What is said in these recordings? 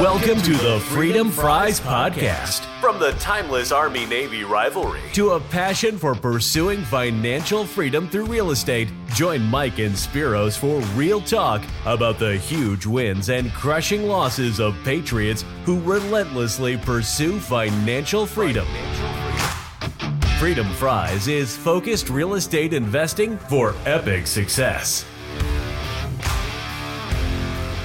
Welcome to the Freedom Fries Podcast. From the timeless Army Navy rivalry to a passion for pursuing financial freedom through real estate, join Mike and Spiros for real talk about the huge wins and crushing losses of patriots who relentlessly pursue financial freedom. Freedom Fries is focused real estate investing for epic success.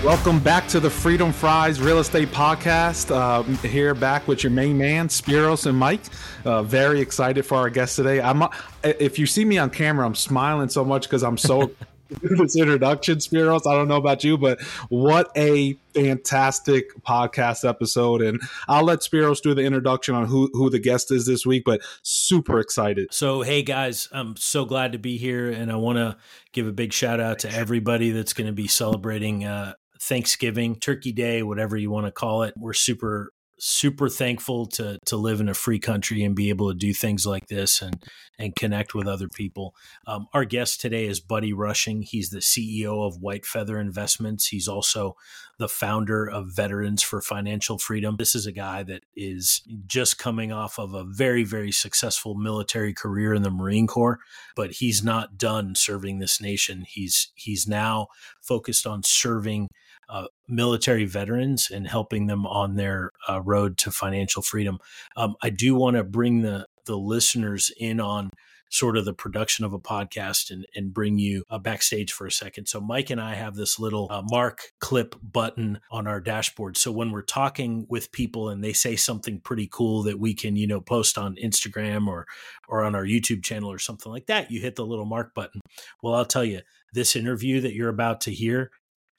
Welcome back to the Freedom Fries Real Estate Podcast. Uh, here back with your main man, Spiros and Mike. Uh, very excited for our guest today. I'm, if you see me on camera, I'm smiling so much because I'm so this introduction, Spiros. I don't know about you, but what a fantastic podcast episode. And I'll let Spiros do the introduction on who, who the guest is this week, but super excited. So, hey guys, I'm so glad to be here. And I want to give a big shout out to everybody that's going to be celebrating uh, Thanksgiving, Turkey Day, whatever you want to call it. We're super super thankful to to live in a free country and be able to do things like this and and connect with other people. Um, our guest today is Buddy Rushing. He's the CEO of White Feather Investments. He's also the founder of Veterans for Financial Freedom. This is a guy that is just coming off of a very very successful military career in the Marine Corps, but he's not done serving this nation. He's he's now focused on serving uh, military veterans and helping them on their uh, road to financial freedom. Um, I do want to bring the the listeners in on sort of the production of a podcast and, and bring you uh, backstage for a second. So Mike and I have this little uh, mark clip button on our dashboard. So when we're talking with people and they say something pretty cool that we can, you know, post on Instagram or or on our YouTube channel or something like that, you hit the little mark button. Well, I'll tell you, this interview that you're about to hear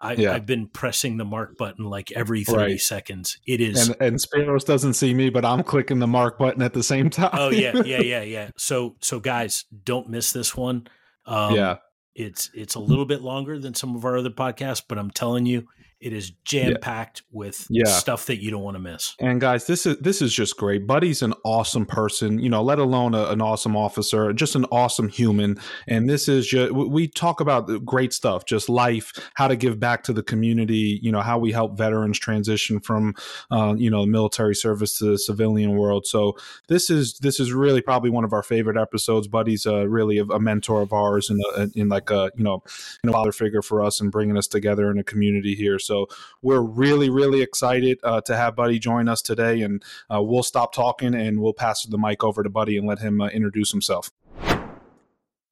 I, yeah. I've been pressing the mark button like every 30 right. seconds. It is. And, and Spiros doesn't see me, but I'm clicking the mark button at the same time. oh, yeah. Yeah. Yeah. Yeah. So, so guys, don't miss this one. Um, yeah. It's, it's a little bit longer than some of our other podcasts, but I'm telling you, it is jam packed yeah. with yeah. stuff that you don't want to miss. And guys, this is this is just great. Buddy's an awesome person, you know, let alone a, an awesome officer, just an awesome human. And this is just we talk about great stuff, just life, how to give back to the community, you know, how we help veterans transition from uh, you know military service to the civilian world. So this is this is really probably one of our favorite episodes. Buddy's uh, really a, a mentor of ours and in like a you know, a father figure for us and bringing us together in a community here. So so we're really, really excited uh, to have Buddy join us today. And uh, we'll stop talking and we'll pass the mic over to Buddy and let him uh, introduce himself.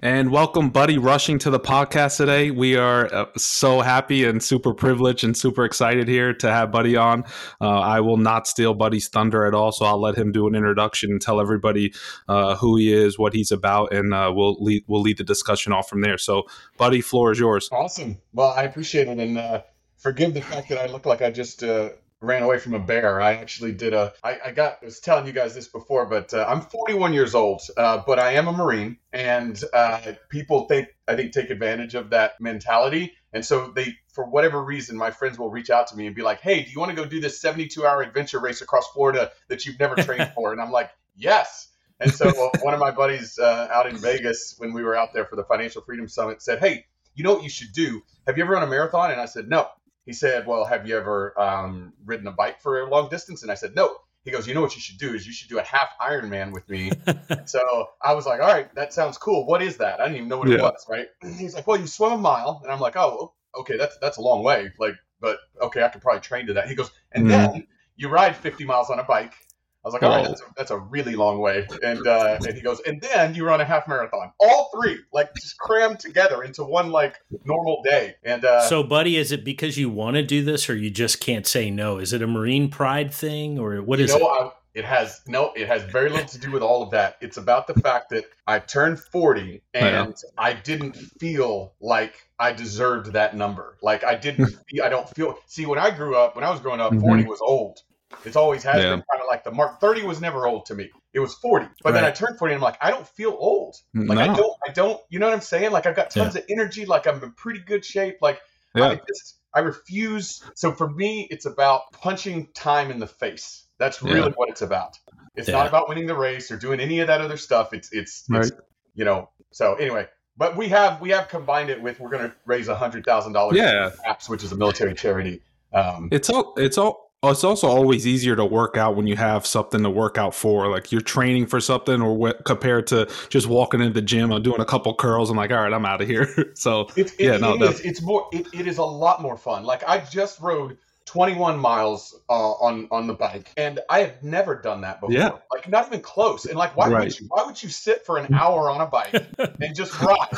And welcome, Buddy Rushing, to the podcast today. We are uh, so happy and super privileged and super excited here to have Buddy on. Uh, I will not steal Buddy's thunder at all, so I'll let him do an introduction and tell everybody uh, who he is, what he's about, and uh, we'll lead we'll lead the discussion off from there. So, Buddy, floor is yours. Awesome. Well, I appreciate it, and uh, forgive the fact that I look like I just uh, ran away from a bear. I actually did a. I, I got. I was telling you guys this before, but uh, I'm 41 years old. Uh, but I am a Marine, and uh, people think I think take advantage of that mentality, and so they, for whatever reason, my friends will reach out to me and be like, "Hey, do you want to go do this 72 hour adventure race across Florida that you've never trained for?" And I'm like, "Yes." And so one of my buddies uh, out in Vegas, when we were out there for the Financial Freedom Summit, said, "Hey." You know what you should do? Have you ever run a marathon? And I said, no he said, "Well, have you ever um, ridden a bike for a long distance?" And I said, "No." He goes, "You know what you should do is you should do a half Ironman with me." so I was like, "All right, that sounds cool. What is that?" I didn't even know what yeah. it was. Right? He's like, "Well, you swim a mile," and I'm like, "Oh, okay, that's that's a long way. Like, but okay, I could probably train to that." He goes, "And mm. then you ride 50 miles on a bike." I was like, all right, oh. that's a, that's a really long way. And uh, and he goes, and then you run a half marathon. All three, like just crammed together into one like normal day. And uh, so, buddy, is it because you want to do this, or you just can't say no? Is it a Marine pride thing, or what is know, it? I, it has no, it has very little to do with all of that. It's about the fact that I turned 40 and I, I didn't feel like I deserved that number. Like I didn't, feel, I don't feel. See, when I grew up, when I was growing up, mm-hmm. 40 was old. It's always has yeah. been kind of like the mark. Thirty was never old to me. It was forty, but right. then I turned forty, and I'm like, I don't feel old. Like no. I don't, I don't. You know what I'm saying? Like I've got tons yeah. of energy. Like I'm in pretty good shape. Like yeah. I just, I refuse. So for me, it's about punching time in the face. That's really what it's about. It's not about winning the race or doing any of that other stuff. It's, it's, right. it's you know. So anyway, but we have we have combined it with we're going to raise a hundred thousand dollars. Yeah, TAPS, which is a military charity. Um, it's all it's all Oh, it's also always easier to work out when you have something to work out for. Like you're training for something, or what, compared to just walking into the gym and doing a couple curls. I'm like, all right, I'm out of here. so it, it, yeah, no, it is, it's more. It, it is a lot more fun. Like I just rode 21 miles uh, on on the bike, and I have never done that before. Yeah. Like not even close. And like, why right. would you? Why would you sit for an hour on a bike and just ride?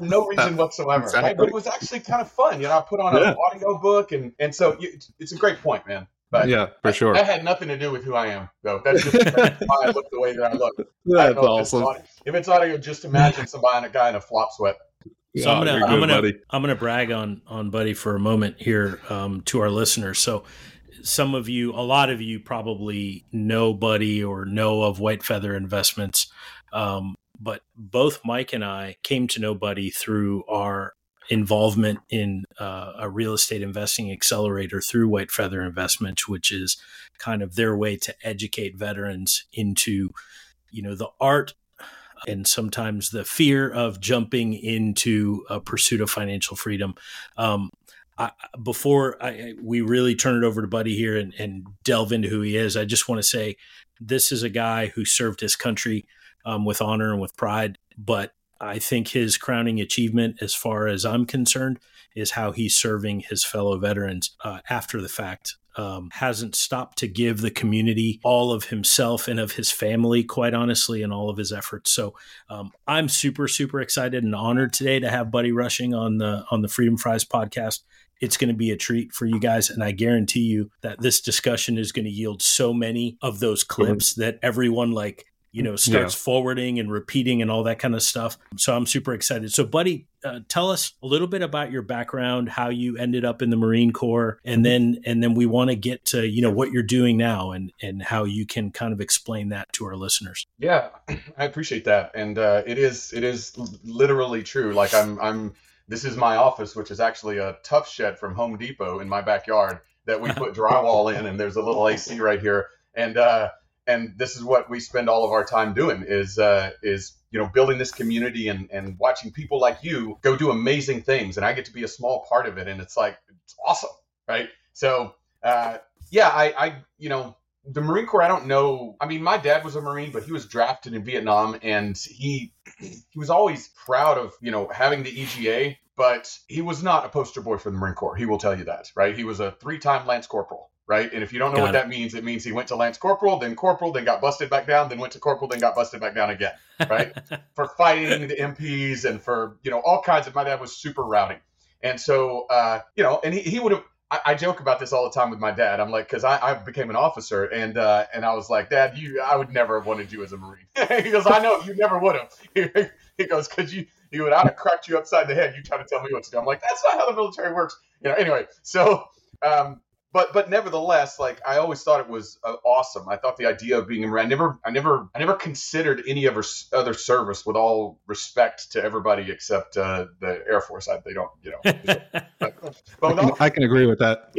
no reason whatsoever. Exactly. Right? But it was actually kind of fun. You know, I put on yeah. an audio book, and and so you, it's a great point, man. But yeah, for sure. That had nothing to do with who I am, though. That's just why I look the way that I look. That's I awesome. If it's, audio, if it's audio, just imagine somebody, a guy in a flop sweat. So I'm gonna I'm gonna buddy. I'm gonna brag on on Buddy for a moment here um, to our listeners. So some of you, a lot of you probably know Buddy or know of White Feather Investments. Um, but both Mike and I came to know Buddy through our involvement in uh, a real estate investing accelerator through White Feather Investments, which is kind of their way to educate veterans into, you know, the art and sometimes the fear of jumping into a pursuit of financial freedom. Um, I, before I, we really turn it over to Buddy here and, and, delve into who he is, I just want to say this is a guy who served his country um, with honor and with pride. But I think his crowning achievement, as far as I'm concerned, is how he's serving his fellow veterans uh, after the fact. Um, hasn't stopped to give the community all of himself and of his family, quite honestly, and all of his efforts. So um, I'm super, super excited and honored today to have Buddy Rushing on the on the Freedom Fries podcast it's going to be a treat for you guys. And I guarantee you that this discussion is going to yield so many of those clips mm-hmm. that everyone like, you know, starts yeah. forwarding and repeating and all that kind of stuff. So I'm super excited. So, buddy, uh, tell us a little bit about your background, how you ended up in the Marine Corps, and then and then we want to get to you know what you're doing now and and how you can kind of explain that to our listeners. Yeah, I appreciate that, and uh, it is it is literally true. Like I'm I'm this is my office, which is actually a tough shed from Home Depot in my backyard that we put drywall in, and there's a little AC right here. And uh, and this is what we spend all of our time doing is uh, is you know building this community and and watching people like you go do amazing things, and I get to be a small part of it, and it's like it's awesome, right? So uh, yeah, I I you know the Marine Corps, I don't know. I mean, my dad was a Marine, but he was drafted in Vietnam, and he he was always proud of you know having the EGA, but he was not a poster boy for the Marine Corps. He will tell you that, right? He was a three-time Lance Corporal, right? And if you don't know got what it. that means, it means he went to Lance Corporal, then Corporal, then got busted back down, then went to Corporal, then got busted back down again, right? for fighting the MPs and for you know all kinds of. My dad was super rowdy, and so uh, you know, and he, he would have I, I, joke about this all the time with my dad. I'm like, because I, I, became an officer, and uh, and I was like, Dad, you, I would never have wanted you as a Marine. he goes, I know you never would have. he goes, because you, you would, I'd have cracked you upside the head. You try to tell me what to do. I'm like, that's not how the military works. You know. Anyway, so um, but but nevertheless, like I always thought it was uh, awesome. I thought the idea of being a marine. I never I never I never considered any other other service. With all respect to everybody except uh, the Air Force, I, they don't you know. but, but I, can, I, can, agree with that.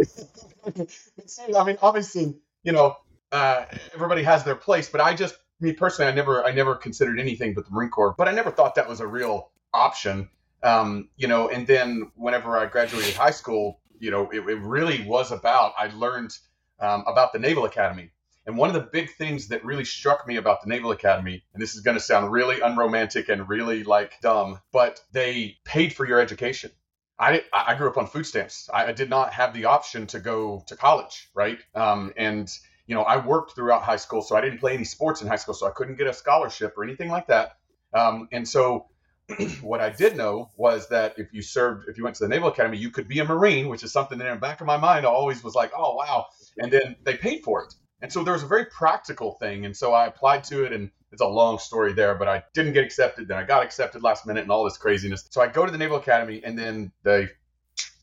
I mean, obviously, you know, uh, everybody has their place, but I just me personally, I never I never considered anything but the Marine Corps. But I never thought that was a real option. Um, you know, and then whenever I graduated high school, you know, it, it really was about, I learned um, about the Naval Academy. And one of the big things that really struck me about the Naval Academy, and this is going to sound really unromantic and really like dumb, but they paid for your education. I, I grew up on food stamps. I, did not have the option to go to college, right? Um, and you know, I worked throughout high school, so I didn't play any sports in high school, so I couldn't get a scholarship or anything like that. Um, and so what I did know was that if you served, if you went to the Naval Academy, you could be a Marine, which is something that in the back of my mind I always was like, oh wow. And then they paid for it, and so there was a very practical thing, and so I applied to it, and it's a long story there, but I didn't get accepted. Then I got accepted last minute, and all this craziness. So I go to the Naval Academy, and then they,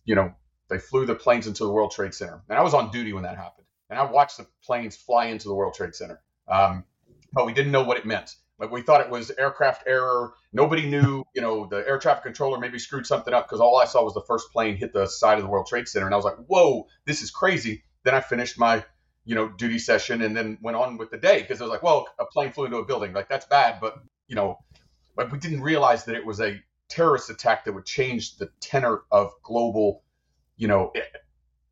you know, they flew the planes into the World Trade Center, and I was on duty when that happened, and I watched the planes fly into the World Trade Center, um, but we didn't know what it meant. Like we thought it was aircraft error. Nobody knew, you know, the air traffic controller maybe screwed something up because all I saw was the first plane hit the side of the World Trade Center, and I was like, "Whoa, this is crazy." Then I finished my, you know, duty session and then went on with the day because I was like, "Well, a plane flew into a building, like that's bad," but you know, but we didn't realize that it was a terrorist attack that would change the tenor of global, you know,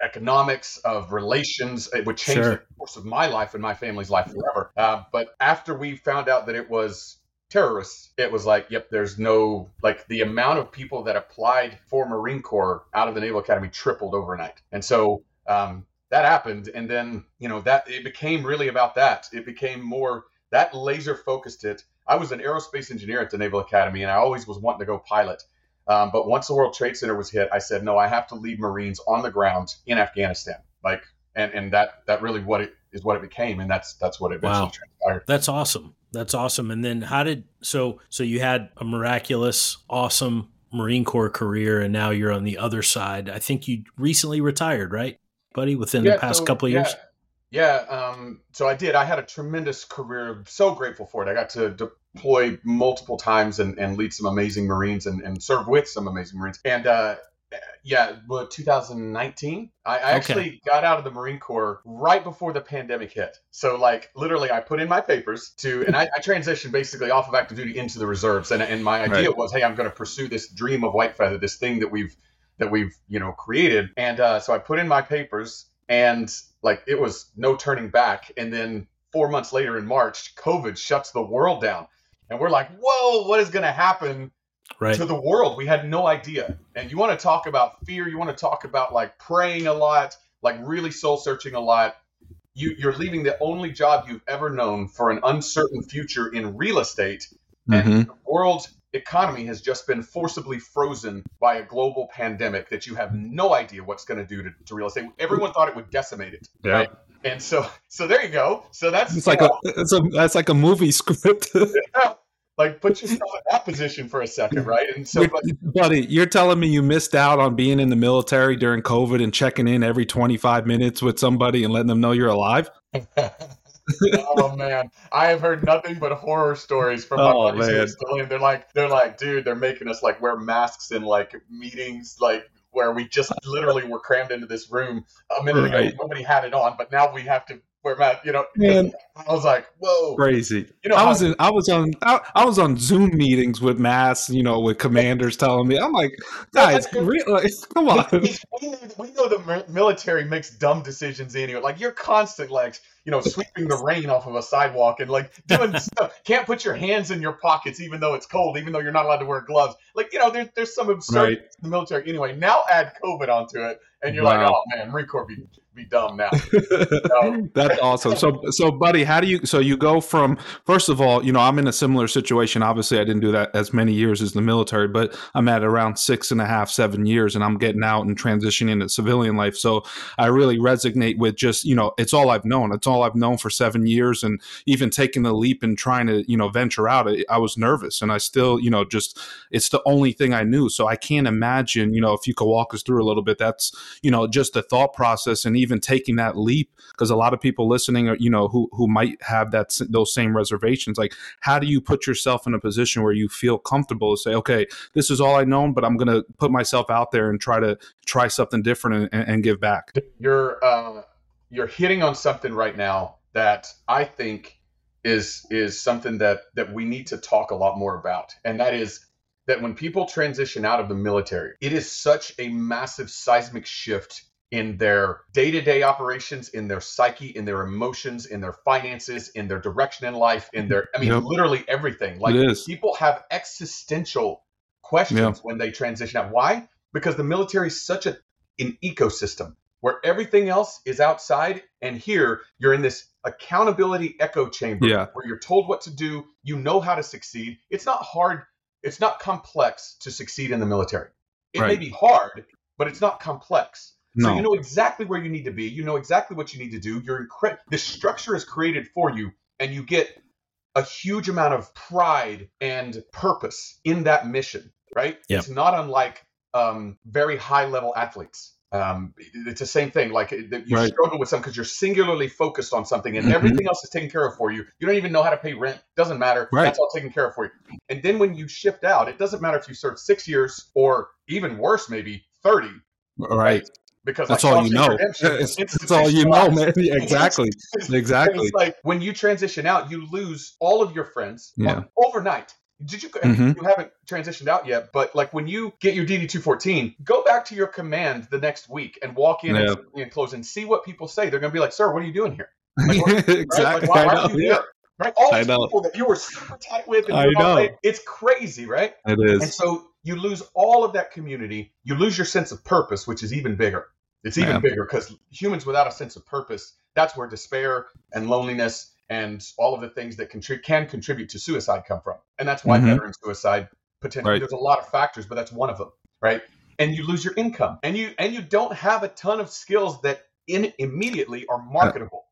economics, of relations. It would change Sure. the course of my life and my family's life forever. Uh, but after we found out that it was terrorists, it was like, yep, there's no like the amount of people that applied for Marine Corps out of the Naval Academy tripled overnight, and so um, that happened, and then you know that it became really about that. It became more that laser focused it. I was an aerospace engineer at the Naval Academy, and I always was wanting to go pilot. Um, but once the World Trade Center was hit, I said, no, I have to leave Marines on the ground in Afghanistan. Like, and and that that really what it is what it became, and that's that's what it eventually Wow. transpired. That's awesome. That's awesome. And then how did so so you had a miraculous, awesome Marine Corps career, and now you're on the other side. I think you recently retired, right, buddy? Within the past so- couple of yeah, years. Yeah, um, so I did. I had a tremendous career. So grateful for it. I got to deploy multiple times and, and lead some amazing Marines and, and serve with some amazing Marines. And uh, yeah, but 2019, I, I actually got out of the Marine Corps right before the pandemic hit. So like literally, I put in my papers to, and I, I transitioned basically off of active duty into the reserves. And and my idea Right. was, hey, I'm going to pursue this dream of White Feather, this thing that we've that we've you know created. And uh, so I put in my papers, and like it was no turning back. And then four months later in March, COVID shuts the world down, and we're like, whoa, what is going to happen? Right. to the world. We had no idea. And you want to talk about fear, you want to talk about like praying a lot, like really soul searching a lot. You, you're leaving the only job you've ever known for an uncertain future in real estate. And Mhm. the world economy has just been forcibly frozen by a global pandemic that you have no idea what's going to do to, to real estate. Everyone thought it would decimate it. Yeah. Right. And so, so there you go. So that's It's like a, it's a, that's like a movie script. like put yourself in that position for a second, right? And so, but, buddy, you're telling me you missed out on being in the military during COVID and checking in every 25 minutes with somebody and letting them know you're alive? oh man, I have heard nothing but horror stories from Oh, my buddies who are man. still in. They're like, they're like, dude, they're making us like wear masks in like meetings, like where we just literally were crammed into this room a minute Right. ago. Nobody had it on, but now we have to wear Matt, You know, Man. I was like, whoa. Crazy. You know, I was in, I was on I, I was on Zoom meetings with mass, you know, with commanders telling me, I'm like, guys, re- like, come on. we, know, we know the military makes dumb decisions anyway. Like you're constant, like you know, sweeping the rain off of a sidewalk and like doing stuff. Can't put your hands in your pockets even though it's cold, even though you're not allowed to wear gloves. Like you know, there's there's some absurd Right. in the military anyway. Now add COVID onto it, and you're Wow. like, oh man, Marine Corps be be dumb now. So- That's awesome. So, so, buddy, how do you? So you go from first of all, you know, I'm in a similar situation. Obviously, I didn't do that as many years as the military, but I'm at around six and a half, seven years, and I'm getting out and transitioning to civilian life. So I really resonate with just, you know, it's all I've known. It's all I've known for seven years, and even taking the leap and trying to, you know, venture out, I, I was nervous, and I still, you know, just it's the only thing I knew. So I can't imagine, you know, if you could walk us through a little bit. That's, you know, just the thought process and even taking that leap because a lot of people listening are you know who who might have that those same reservations like how do you put yourself in a position where you feel comfortable to say okay this is all i know but i'm to put myself out there and try to try something different and, and give back you're uh, you're hitting on something right now that I think is is something that that we need to talk a lot more about, and that is that when people transition out of the military, it is such a massive seismic shift in their day-to-day operations, in their psyche, in their emotions, in their finances, in their direction in life, in their I mean Yep. literally everything. Like people have existential questions when they transition out. Why? Because the military is such a an ecosystem where everything else is outside, and here you're in this accountability echo chamber Yeah. where you're told what to do, you know how to succeed. It's not hard, it's not complex to succeed in the military. It may be hard, but it's not complex. So you know exactly where you need to be. You know exactly what you need to do. You're incre- the structure is created for you, and you get a huge amount of pride and purpose in that mission. Right? Yep. It's not unlike um, very high level athletes. Um, it's the same thing. Like you Right. struggle with something because you're singularly focused on something, and Mhm. everything else is taken care of for you. You don't even know how to pay rent. Doesn't matter. Right. That's all taken care of for you. And then when you shift out, it doesn't matter if you serve six years or even worse, maybe thirty. right Because that's like all you know. it's, that's all you know man. Yeah, exactly exactly. it's like when you transition out, you lose all of your friends Yeah. on- overnight. did you mm-hmm. you haven't transitioned out yet but like when you get your dd214 go back to your command the next week and walk in yeah. and, close and see what people say. They're going to be like sir what are you doing here? Like, what, exactly right? like, why, why are you right? All these people that you were super tight with and I know. it's crazy right? It is. And so you lose all of that community. You lose your sense of purpose which is even bigger it's even bigger because humans without a sense of purpose that's where despair and loneliness and all of the things that contri- can contribute to suicide come from. And that's why mm-hmm. veteran suicide potentially right. there's a lot of factors, but that's one of them, right? And you lose your income, and you and you don't have a ton of skills that in immediately are marketable.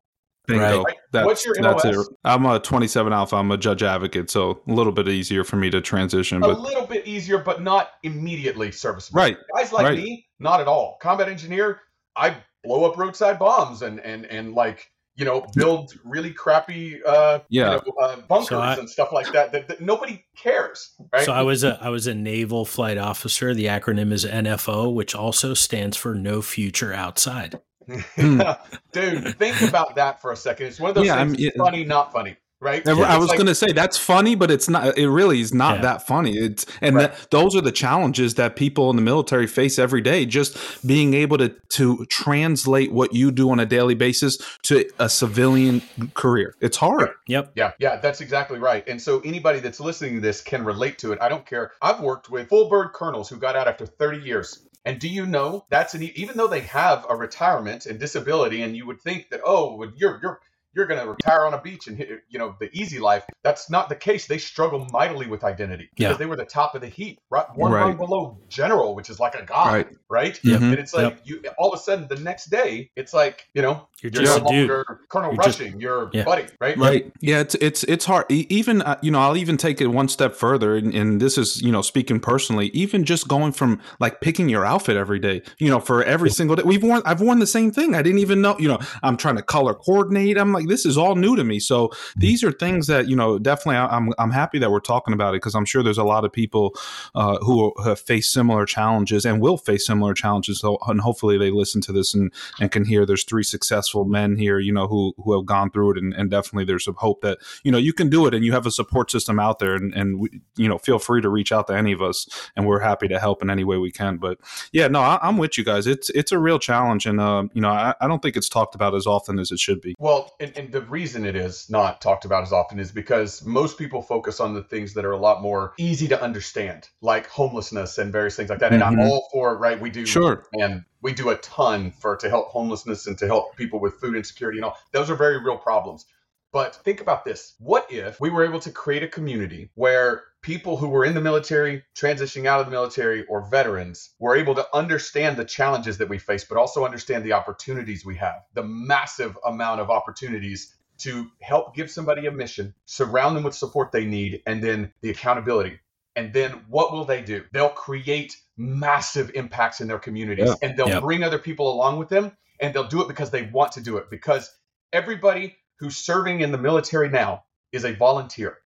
Bingo. Right? That's, What's your MOS? That's it. I'm a 27 alpha. I'm a judge advocate, so a little bit easier for me to transition. But... A little bit easier, but not immediately serviceable. Right. Guys like right. me, not at all. Combat engineer, I blow up roadside bombs and and and like you know, build really crappy uh, yeah. You know, uh, bunkers so I, and stuff like that, that, that. nobody cares. Right? So I was a I was a naval flight officer. The acronym is NFO, which also stands for No Future Outside. Dude, think about that for a second. It's one of those yeah, things. I mean, funny, not funny right? Yeah, I was like, going to say that's funny, but it's not. It really is not yeah. that funny. It's and right. that, those are the challenges that people in the military face every day. Just being able to to translate what you do on a daily basis to a civilian career. It's hard. Yep. Yeah. Yeah. That's exactly right. And so anybody that's listening to this can relate to it. I don't care. I've worked with full bird colonels who got out after 30 years. And do you know that's an even though they have a retirement and disability, and you would think that oh, you're you're you're going to retire on a beach and you know the easy life. That's not the case. They struggle mightily with identity because yeah. they were the top of the heap, right? One right. rung below general, which is like a god, right? right? Mm-hmm. And it's like yep. you all of a sudden the next day, it's like you know you're, you're just no longer Colonel you're Rushing, just, you're yeah. buddy, right? Right. Yeah, it's it's it's hard. Even uh, you know, I'll even take it one step further, and, and this is you know speaking personally. Even just going from like picking your outfit every day, you know, for every single day. We've worn I've worn the same thing. I didn't even know. You know, I'm trying to color coordinate. I'm like like this is all new to me. So mm-hmm. these are things that you know definitely I'm I'm happy that we're talking about it because I'm sure there's a lot of people uh, who have faced similar challenges and will face similar challenges. So and hopefully they listen to this and and can hear there's three successful men here, you know, who who have gone through it and, and definitely there's some hope that you know you can do it and you have a support system out there and and we, you know feel free to reach out to any of us and we're happy to help in any way we can. But yeah, no, I, am with you guys. It's it's a real challenge and uh, you know I, I don't think it's talked about as often as it should be. Well, and, and the reason it is not talked about as often is because most people focus on the things that are a lot more easy to understand, like homelessness and various things like that. And mm-hmm. I'm all for right. We do sure, and we do a ton for to help homelessness and to help people with food insecurity and all. Those are very real problems. But think about this. What if we were able to create a community where people who were in the military, transitioning out of the military, or veterans were able to understand the challenges that we face, but also understand the opportunities we have, the massive amount of opportunities to help give somebody a mission, surround them with support they need, and then the accountability. And then what will they do? They'll create massive impacts in their communities yeah. and they'll bring other people along with them and they'll do it because they want to do it because everybody who's serving in the military now is a volunteer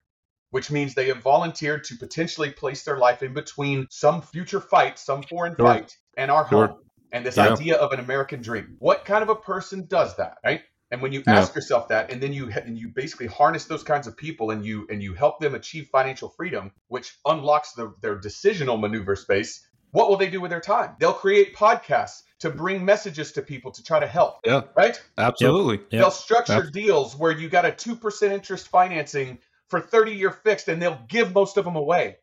which means they have volunteered to potentially place their life in between some future fight, some foreign sure. fight, and our sure. home. And this yeah. idea of an American dream. What kind of a person does that, right? And when you yeah. ask yourself that, and then you and you basically harness those kinds of people, and you and you help them achieve financial freedom, which unlocks the, their decisional maneuver space. What will they do with their time? They'll create podcasts to bring messages to people to try to help. Yeah. Right. Absolutely. Yep. They'll structure yep. deals where you got a two percent interest financing for thirty year fixed, and they'll give most of them away.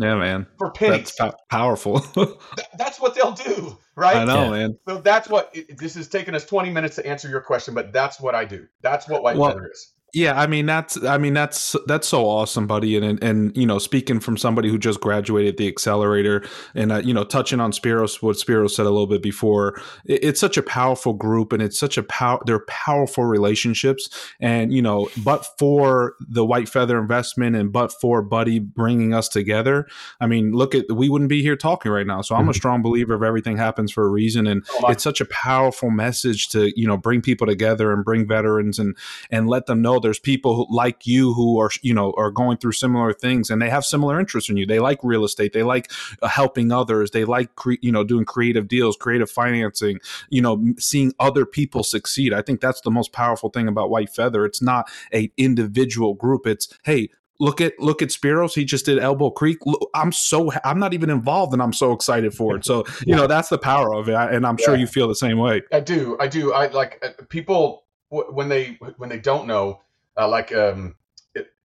Yeah, man. For pennies. That's powerful. that's what they'll do, right? I know, yeah. man. So that's what it, this has taken us 20 minutes to answer your question, but that's what I do. That's what White well, Feather is. Yeah, I mean that's I mean that's that's so awesome, buddy. And and, and you know, speaking from somebody who just graduated the accelerator, and uh, you know, touching on Spiros, what Spiros said a little bit before, it, it's such a powerful group, and it's such a power. They're powerful relationships, and you know, but for the White Feather investment, and but for Buddy bringing us together, I mean, look at we wouldn't be here talking right now. So I'm a mm-hmm. strong believer of everything happens for a reason, and oh it's such a powerful message to you know bring people together and bring veterans and and let them know there's people who, like you who are you know are going through similar things and they have similar interests in you they like real estate they like uh, helping others they like cre- you know doing creative deals creative financing you know seeing other people succeed i think that's the most powerful thing about white feather it's not a individual group it's hey look at look at Spiros. He just did Elbow Creek. I'm so I'm not even involved, and I'm so excited for it. So you know that's the power of it, and I'm sure you feel the same way. I do. I do. I like uh, people when they when they don't know, uh, like um,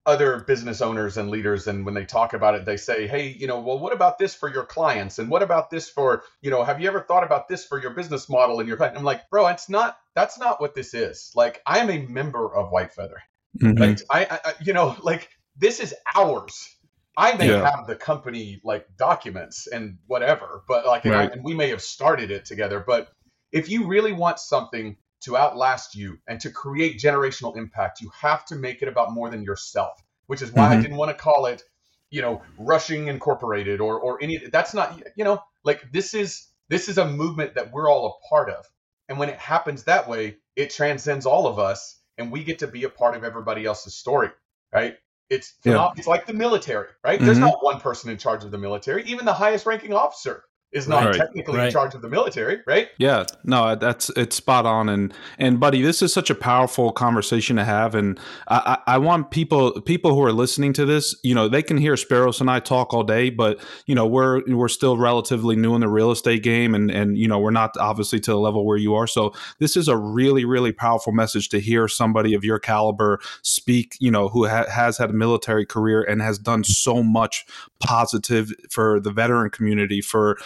other business owners and leaders and when they talk about it they say hey you know well what about this for your clients and what about this for you know have you ever thought about this for your business model and your client i'm like bro it's not that's not what this is like i am a member of white feather mm-hmm. like I, I, you know like this is ours i may yeah. have the company like documents and whatever but like right. and, I, and we may have started it together but if you really want something to outlast you and to create generational impact, you have to make it about more than yourself, which is why mm-hmm. I didn't want to call it, you know, rushing incorporated or or any that's not you know, like this is this is a movement that we're all a part of. And when it happens that way, it transcends all of us and we get to be a part of everybody else's story, right? It's yeah. it's like the military, right? Mm-hmm. There's not one person in charge of the military. Even the highest ranking officer is not right. technically right. in charge of the military, right? Yeah, no, that's it's spot on. And and buddy, this is such a powerful conversation to have, and I, I, I want people people who are listening to this, you know, they can hear Spiros and I talk all day, but you know, we're we're still relatively new in the real estate game, and and you know, we're not obviously to the level where you are. So this is a really really powerful message to hear somebody of your caliber speak, you know, who ha- has had a military career and has done so much positive for the veteran community for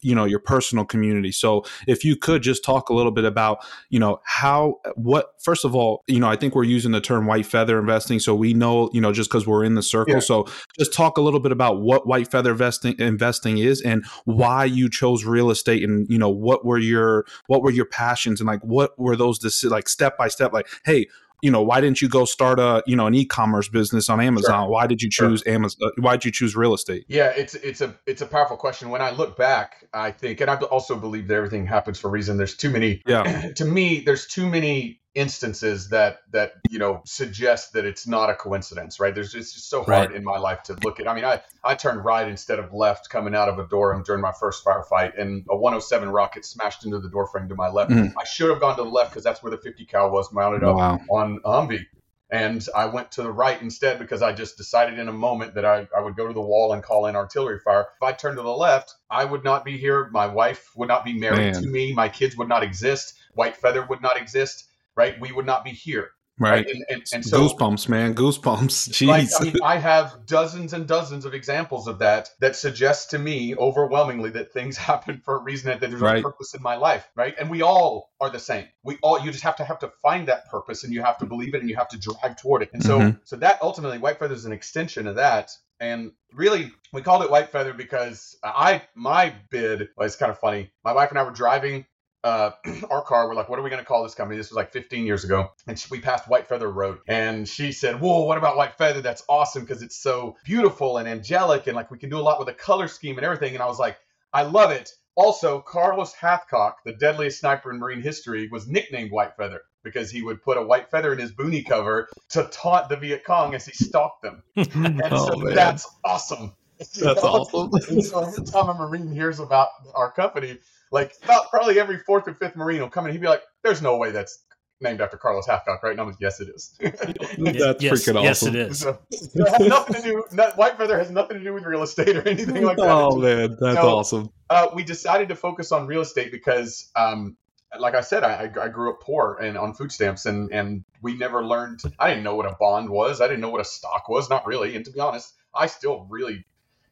you know your personal community. So if you could just talk a little bit about you know how what first of all you know i think we're using the term white feather investing. So we know you know just because we're in the circle. Yeah. so just talk a little bit about what white feather investing investing is and why you chose real estate and you know what were your what were your passions and like what were those like step by step like hey you know, why didn't you go start a, you know, an e-commerce business on Amazon? Sure. Why did you choose sure. Amazon? Why did uh, you choose real estate? Yeah, it's it's a it's a powerful question. When I look back, I think, and I also believe that everything happens for a reason. There's too many. Yeah. to me, there's too many instances that that you know suggest that it's not a coincidence right there's it's just so hard right. in my life to look at i mean i i turned right instead of left coming out of a door during my first firefight and a 107 rocket smashed into the door frame to my left mm. i should have gone to the left because that's where the 50 cal was mounted up wow. on humvee and I went to the right instead because I just decided in a moment that I, I would go to the wall and call in artillery fire. If I turned to the left, I would not be here. My wife would not be married Man. to me. My kids would not exist. White Feather would not exist right? We would not be here. Right. right? And, and, and, so goosebumps, man, goosebumps. Jeez. Like, I, mean, I have dozens and dozens of examples of that that suggest to me overwhelmingly that things happen for a reason that there's right. a purpose in my life, right? And we all are the same. We all you just have to have to find that purpose and you have to believe it and you have to drive toward it. And so mm-hmm. so that ultimately white feather is an extension of that. And really, we called it white feather because I my bid was kind of funny. My wife and I were driving uh, our car, we're like, what are we going to call this company? This was like 15 years ago. And we passed White Feather Road. And she said, Whoa, what about White Feather? That's awesome because it's so beautiful and angelic. And like we can do a lot with the color scheme and everything. And I was like, I love it. Also, Carlos Hathcock, the deadliest sniper in Marine history, was nicknamed White Feather because he would put a white feather in his boonie cover to taunt the Viet Cong as he stalked them. and oh, so man. that's awesome. That's awesome. so every time a Marine hears about our company, like about probably every fourth or fifth Marine will come in. He'd be like, "There's no way that's named after Carlos Hathcock, right?" And I'm like, "Yes, it is." that's yes, freaking awesome. Yes, it is. So, it has nothing to do. Not, White Feather has nothing to do with real estate or anything like that. Oh man, that's so, awesome. Uh, we decided to focus on real estate because, um, like I said, I, I grew up poor and on food stamps, and and we never learned. I didn't know what a bond was. I didn't know what a stock was. Not really. And to be honest, I still really.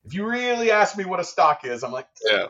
If you really ask me what a stock is, I'm like, yeah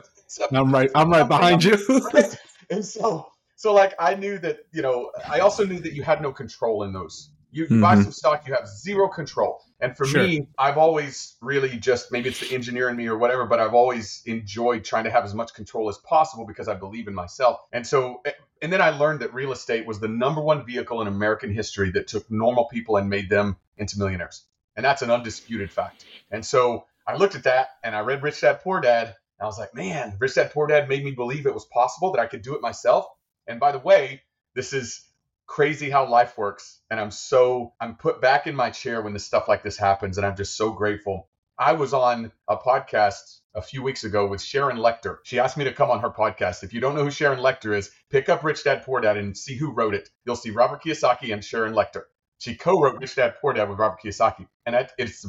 I'm right. I'm right behind you. and so, so like I knew that you know. I also knew that you had no control in those. You mm-hmm. buy some stock, you have zero control. And for sure. me, I've always really just maybe it's the engineer in me or whatever, but I've always enjoyed trying to have as much control as possible because I believe in myself. And so, and then I learned that real estate was the number one vehicle in American history that took normal people and made them into millionaires. And that's an undisputed fact. And so I looked at that and I read Rich Dad Poor Dad I was like, man, Rich Dad Poor Dad made me believe it was possible that I could do it myself. And by the way, this is crazy how life works. And I'm so, I'm put back in my chair when this stuff like this happens. And I'm just so grateful. I was on a podcast a few weeks ago with Sharon Lechter. She asked me to come on her podcast. If you don't know who Sharon Lechter is, pick up Rich Dad Poor Dad and see who wrote it. You'll see Robert Kiyosaki and Sharon Lechter. She co-wrote Rich Dad Poor Dad with Robert Kiyosaki, and it's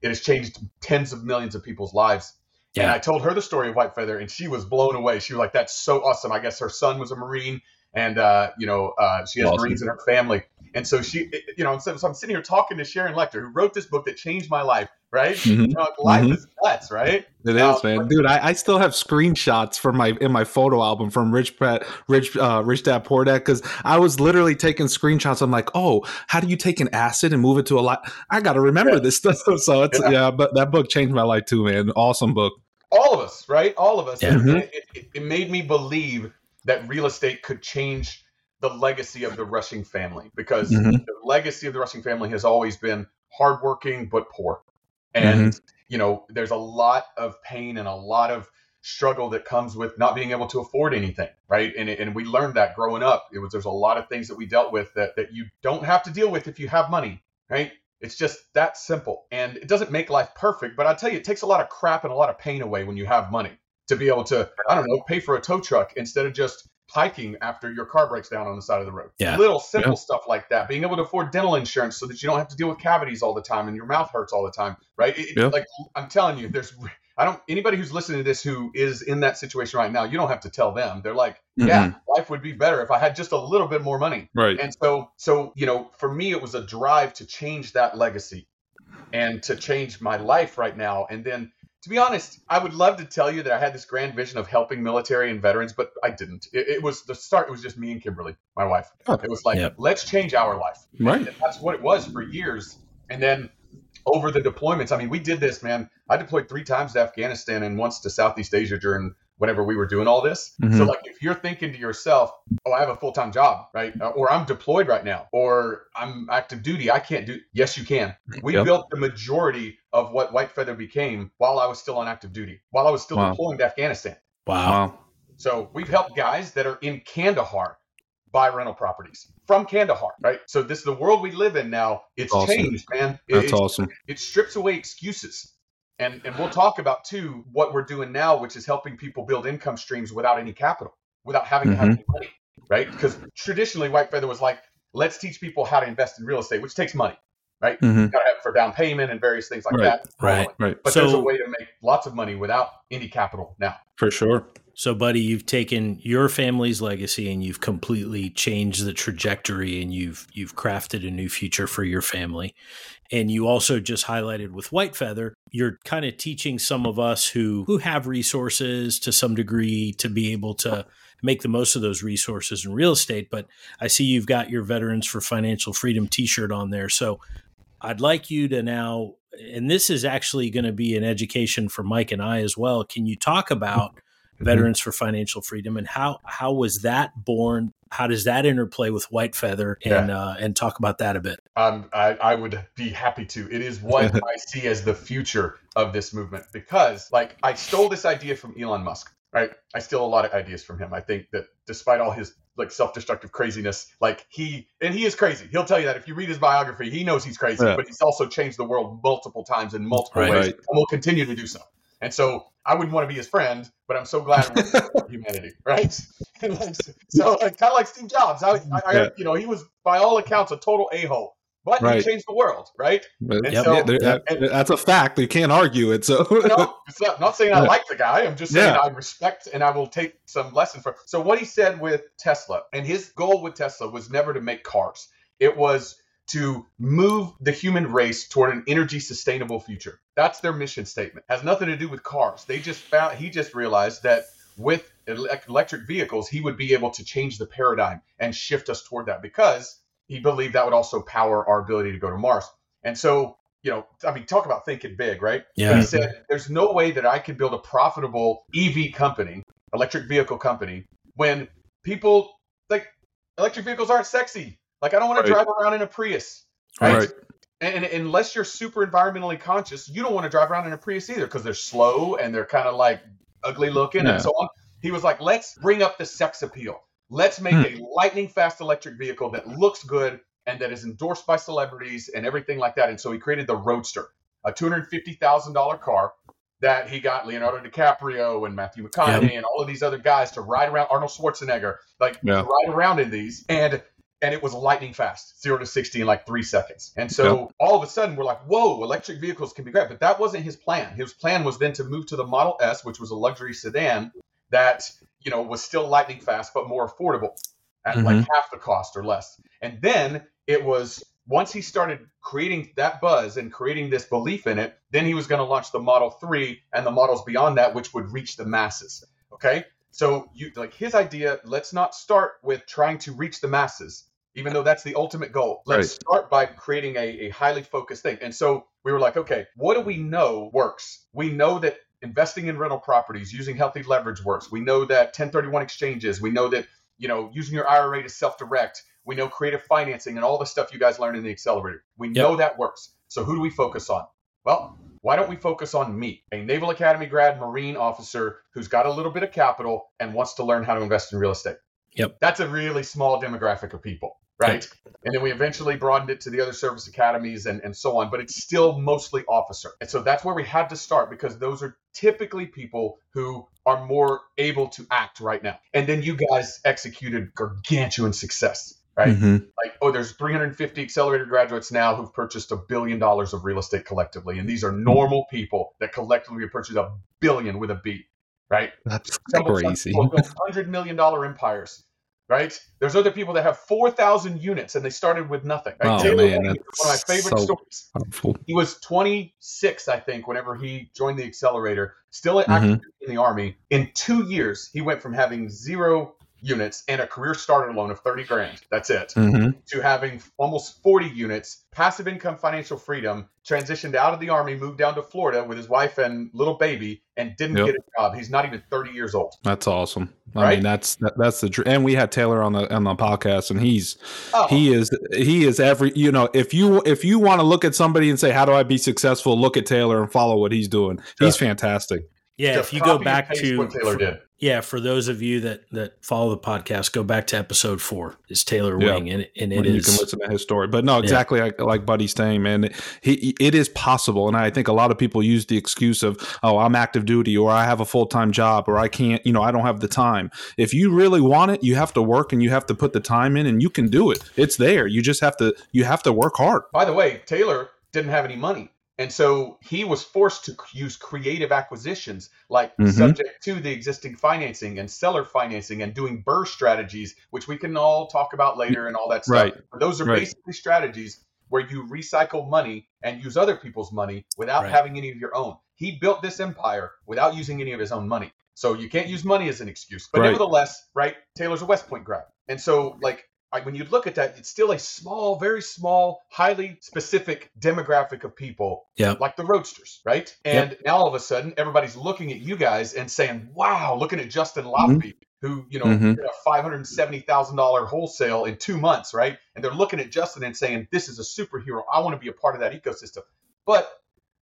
it has changed tens of millions of people's lives. Yeah. And I told her the story of White Feather, and she was blown away. She was like, "That's so awesome!" I guess her son was a Marine, and uh, you know, uh, she has awesome. Marines in her family. And so she, you know, so, so, I'm sitting here talking to Sharon Lechter, who wrote this book that changed my life, right? Mm-hmm. You know, life mm-hmm. is nuts, right? It um, is, man, dude. I, I, still have screenshots from my in my photo album from Rich Pat, Rich, uh, Rich Dad Poor Dad, because I was literally taking screenshots. I'm like, oh, how do you take an asset and move it to a lot? I got to remember yeah. this stuff. So it's yeah. yeah, but that book changed my life too, man. Awesome book. All of us, right? All of us. Yeah. Mm-hmm. It, it, it made me believe that real estate could change the legacy of the Rushing family because mm-hmm. the legacy of the Rushing family has always been hardworking but poor. And, mm-hmm. you know, there's a lot of pain and a lot of struggle that comes with not being able to afford anything, right? And, and we learned that growing up. It was there's a lot of things that we dealt with that, that you don't have to deal with if you have money, right? It's just that simple. And it doesn't make life perfect, but I tell you, it takes a lot of crap and a lot of pain away when you have money to be able to, I don't know, pay for a tow truck instead of just hiking after your car breaks down on the side of the road. Yeah. Little simple yeah. stuff like that. Being able to afford dental insurance so that you don't have to deal with cavities all the time and your mouth hurts all the time, right? It, yeah. Like I'm telling you, there's I don't anybody who's listening to this who is in that situation right now, you don't have to tell them. They're like, mm-hmm. yeah, life would be better if I had just a little bit more money. Right. And so so, you know, for me it was a drive to change that legacy and to change my life right now and then to be honest, I would love to tell you that I had this grand vision of helping military and veterans, but I didn't. It, it was the start. It was just me and Kimberly, my wife. It was like, yep. let's change our life. Right. And that's what it was for years. And then over the deployments, I mean, we did this, man. I deployed three times to Afghanistan and once to Southeast Asia during whenever we were doing all this. Mm-hmm. So like if you're thinking to yourself, "Oh, I have a full-time job, right? Uh, or I'm deployed right now, or I'm active duty, I can't do Yes, you can. We yep. built the majority of what White Feather became while I was still on active duty, while I was still wow. deploying to Afghanistan. Wow. So we've helped guys that are in Kandahar buy rental properties from Kandahar, right? So this is the world we live in now. It's awesome. changed, man. It, That's awesome. It strips away excuses. And, and we'll talk about too what we're doing now, which is helping people build income streams without any capital, without having mm-hmm. to have mm-hmm. any money, right? Because traditionally, White Feather was like, let's teach people how to invest in real estate, which takes money, right? Mm-hmm. Got to have for down payment and various things like right. that. Right, right. But so, there's a way to make lots of money without any capital now. For sure. So, buddy, you've taken your family's legacy and you've completely changed the trajectory, and you've you've crafted a new future for your family. And you also just highlighted with White Feather, you're kind of teaching some of us who who have resources to some degree to be able to make the most of those resources in real estate. But I see you've got your Veterans for Financial Freedom T-shirt on there, so I'd like you to now, and this is actually going to be an education for Mike and I as well. Can you talk about mm-hmm. Veterans for Financial Freedom and how how was that born? How does that interplay with White Feather? And yeah. uh, and talk about that a bit. Um, I, I would be happy to. It is what I see as the future of this movement because, like, I stole this idea from Elon Musk. Right, I steal a lot of ideas from him. I think that despite all his like self-destructive craziness, like he and he is crazy. He'll tell you that if you read his biography, he knows he's crazy, yeah. but he's also changed the world multiple times in multiple right, ways, right. and will continue to do so. And so I wouldn't want to be his friend, but I'm so glad we're humanity, right? so like, kind of like Steve Jobs, I, I, I, you know, he was by all accounts a total a hole, but right. he changed the world, right? Yep. So, yeah, and, that's a fact. You can't argue it. So no, not, not, saying I like the guy. I'm just saying yeah. I respect and I will take some lessons from. So what he said with Tesla, and his goal with Tesla was never to make cars. It was to move the human race toward an energy sustainable future. That's their mission statement. Has nothing to do with cars. They just found he just realized that with electric vehicles, he would be able to change the paradigm and shift us toward that because he believed that would also power our ability to go to Mars. And so, you know, I mean, talk about thinking big, right? Yeah. But he said, there's no way that I could build a profitable EV company, electric vehicle company, when people like electric vehicles aren't sexy. Like I don't want right. to drive around in a Prius. Right. right. And, and, unless you're super environmentally conscious, you don't want to drive around in a Prius either because they're slow and they're kind of like ugly looking yeah. and so on. He was like, let's bring up the sex appeal. Let's make hmm. a lightning fast electric vehicle that looks good and that is endorsed by celebrities and everything like that. And so he created the Roadster, a $250,000 car that he got Leonardo DiCaprio and Matthew McConaughey and all of these other guys to ride around, Arnold Schwarzenegger, like yeah. ride around in these. And and it was lightning fast, zero to 60 in like three seconds. And so all of a sudden we're like, whoa, electric vehicles can be great. But that wasn't his plan. His plan was then to move to the Model S, which was a luxury sedan that, you know, was still lightning fast, but more affordable at mm-hmm. like half the cost or less. And then it was once he started creating that buzz and creating this belief in it, then he was going to launch the Model 3 and the models beyond that, which would reach the masses. Okay. So you like his idea, let's not start with trying to reach the masses even though that's the ultimate goal. Let's right. start by creating a, a highly focused thing. And so we were like, okay, what do we know works? We know that investing in rental properties using healthy leverage works. We know that 1031 exchanges. We know that you know using your IRA to self-direct. We know creative financing and all the stuff you guys learned in the accelerator. We yep. know that works. So who do we focus on? Well, why don't we focus on me, a Naval Academy grad Marine officer who's got a little bit of capital and wants to learn how to invest in real estate? Yep. That's a really small demographic of people right? And then we eventually broadened it to the other service academies and, and so on, but it's still mostly officer. And so that's where we had to start because those are typically people who are more able to act right now. And then you guys executed gargantuan success. Right? Mm-hmm. Like, oh, there's 350 accelerator graduates now who've purchased a billion dollars of real estate collectively. And these are normal people that collectively have purchased a billion with a B, right? That's crazy. $100 million empires right? There's other people that have 4,000 units and they started with nothing. Right? Oh, Taylor man, one of my favorite so stories. Powerful. He was 26, I think, whenever he joined the accelerator, still mm-hmm. active in the Army. In two years, he went from having zero units and a career starter loan of 30 grand. That's it. Mm-hmm. To having almost 40 units, passive income financial freedom, transitioned out of the army, moved down to Florida with his wife and little baby and didn't yep. get a job. He's not even 30 years old. That's awesome. I mean, that's that, that's the and we had Taylor on the on the podcast and he's oh. he is he is every you know, if you if you want to look at somebody and say how do I be successful, look at Taylor and follow what he's doing. He's fantastic. Yeah, Just if you go back to what Taylor did yeah, for those of you that that follow the podcast, go back to episode four. It's Taylor yeah. Wing, and and it you is, can listen to his story. But no, exactly yeah. like, like Buddy's saying, man. He it is possible, and I think a lot of people use the excuse of, "Oh, I'm active duty, or I have a full time job, or I can't, you know, I don't have the time." If you really want it, you have to work, and you have to put the time in, and you can do it. It's there. You just have to you have to work hard. By the way, Taylor didn't have any money. And so he was forced to use creative acquisitions, like mm-hmm. subject to the existing financing and seller financing and doing BRRRR strategies, which we can all talk about later and all that stuff. Right. But those are right. basically strategies where you recycle money and use other people's money without right. having any of your own. He built this empire without using any of his own money. So you can't use money as an excuse. But nevertheless, right, Taylor's a West Point grad. And so, like, when you look at that, it's still a small, very small, highly specific demographic of people, yeah. like the Roadsters, right? And yep. now all of a sudden, everybody's looking at you guys and saying, "Wow, looking at Justin Lofty, mm-hmm. who you know mm-hmm. did a five hundred seventy thousand dollar wholesale in two months, right?" And they're looking at Justin and saying, "This is a superhero. I want to be a part of that ecosystem." But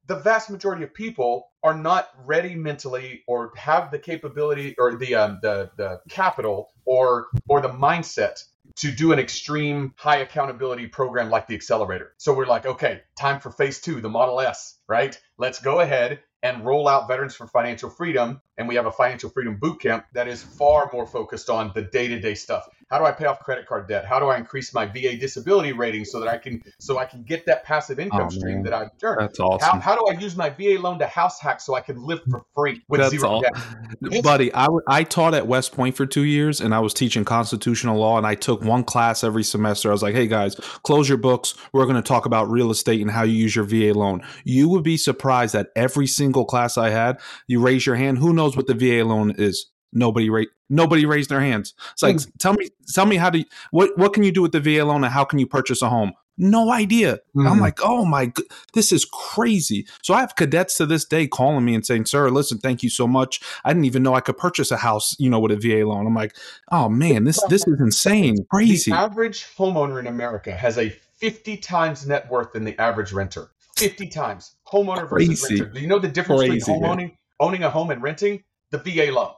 the vast majority of people are not ready mentally or have the capability or the um, the the capital or or the mindset to do an extreme high accountability program like the accelerator. So we're like, okay, time for phase two, the Model S, right? Let's go ahead and roll out Veterans for Financial Freedom. And we have a financial freedom boot camp that is far more focused on the day to day stuff. How do I pay off credit card debt? How do I increase my VA disability rating so that I can so I can get that passive oh, income oh, stream that I've earned? That's awesome. How, how, do I use my VA loan to house hack so I can live for free with That's zero all. debt? Buddy, I, w- I taught at West Point for two years and I was teaching constitutional law and I took one class every semester. I was like, hey guys, close your books. We're going to talk about real estate and how you use your VA loan. You would be surprised that every single class I had, you raise your hand. Who knows what the VA loan is? Nobody ra- nobody raised their hands. It's like mm. tell me tell me how you, what what can you do with the VA loan and how can you purchase a home? No idea. Mm. I'm like, oh my, this is crazy. So I have cadets to this day calling me and saying, "Sir, listen, thank you so much. I didn't even know I could purchase a house, you know, with a VA loan." I'm like, oh man, this this is insane, crazy. The average homeowner in America has a 50 times net worth than the average renter. 50 times homeowner crazy. versus renter. Do you know the difference crazy, between homeowning, owning a home and renting? The VA loan.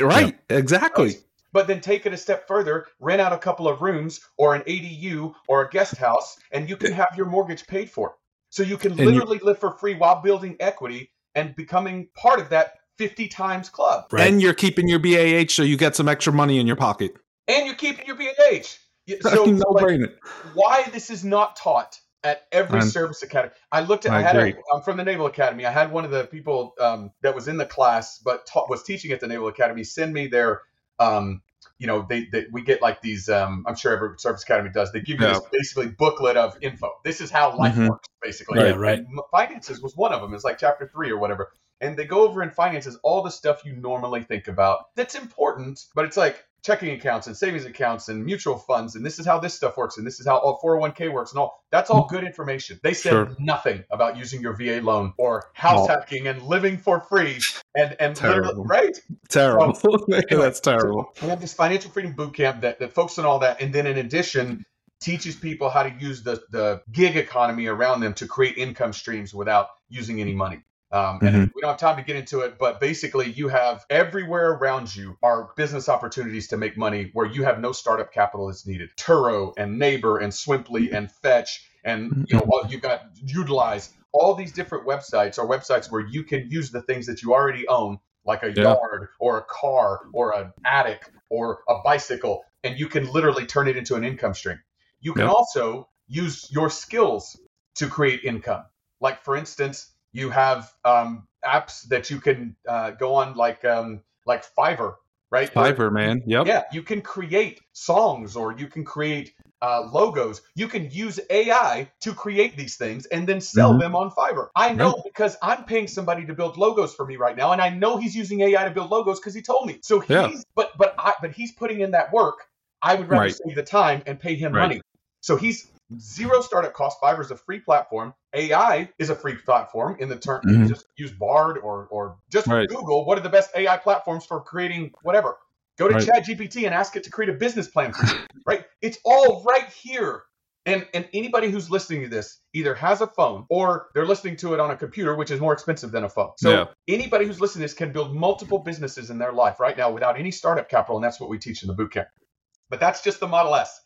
Right, yeah. exactly. But then take it a step further, rent out a couple of rooms or an ADU or a guest house, and you can have your mortgage paid for. So you can literally live for free while building equity and becoming part of that 50 times club. Right. And you're keeping your BAH so you get some extra money in your pocket. And you're keeping your BAH. so no like, why this is not taught at every I'm, service academy. I looked at. I, I had. A, I'm from the Naval Academy. I had one of the people um, that was in the class, but ta- was teaching at the Naval Academy, send me their. Um, you know, they, they we get like these. Um, I'm sure every service academy does. They give you yeah. this basically booklet of info. This is how life mm-hmm. works, basically. Right, right. And finances was one of them. It's like chapter three or whatever. And they go over in finances all the stuff you normally think about that's important, but it's like checking accounts and savings accounts and mutual funds and this is how this stuff works and this is how all 401k works and all that's all good information they said sure. nothing about using your va loan or house oh. hacking and living for free and and terrible. right terrible so, anyway, that's terrible so we have this financial freedom boot camp that, that focuses on all that and then in addition teaches people how to use the, the gig economy around them to create income streams without using any money um, and mm-hmm. we don't have time to get into it, but basically, you have everywhere around you are business opportunities to make money where you have no startup capital that's needed. Turo and Neighbor and Swimply and Fetch and you know mm-hmm. you've got Utilize all these different websites are websites where you can use the things that you already own, like a yeah. yard or a car or an attic or a bicycle, and you can literally turn it into an income stream. You can also use your skills to create income. Like for instance you have um, apps that you can uh, go on like um, like Fiverr, right? Fiverr, man. Yep. Yeah, you can create songs or you can create uh, logos. You can use AI to create these things and then sell mm-hmm. them on Fiverr. I know right. because I'm paying somebody to build logos for me right now, and I know he's using AI to build logos because he told me. So he's yeah. but but I but he's putting in that work. I would rather right. save the time and pay him right. money. So he's Zero startup cost. Fiverr is a free platform. AI is a free platform in the term. Mm-hmm. just use Bard or or just right. Google what are the best AI platforms for creating whatever. Go to right. ChatGPT and ask it to create a business plan for you. right? It's all right here. And and anybody who's listening to this either has a phone or they're listening to it on a computer, which is more expensive than a phone. So yeah. anybody who's listening to this can build multiple businesses in their life right now without any startup capital, and that's what we teach in the bootcamp. But that's just the Model S.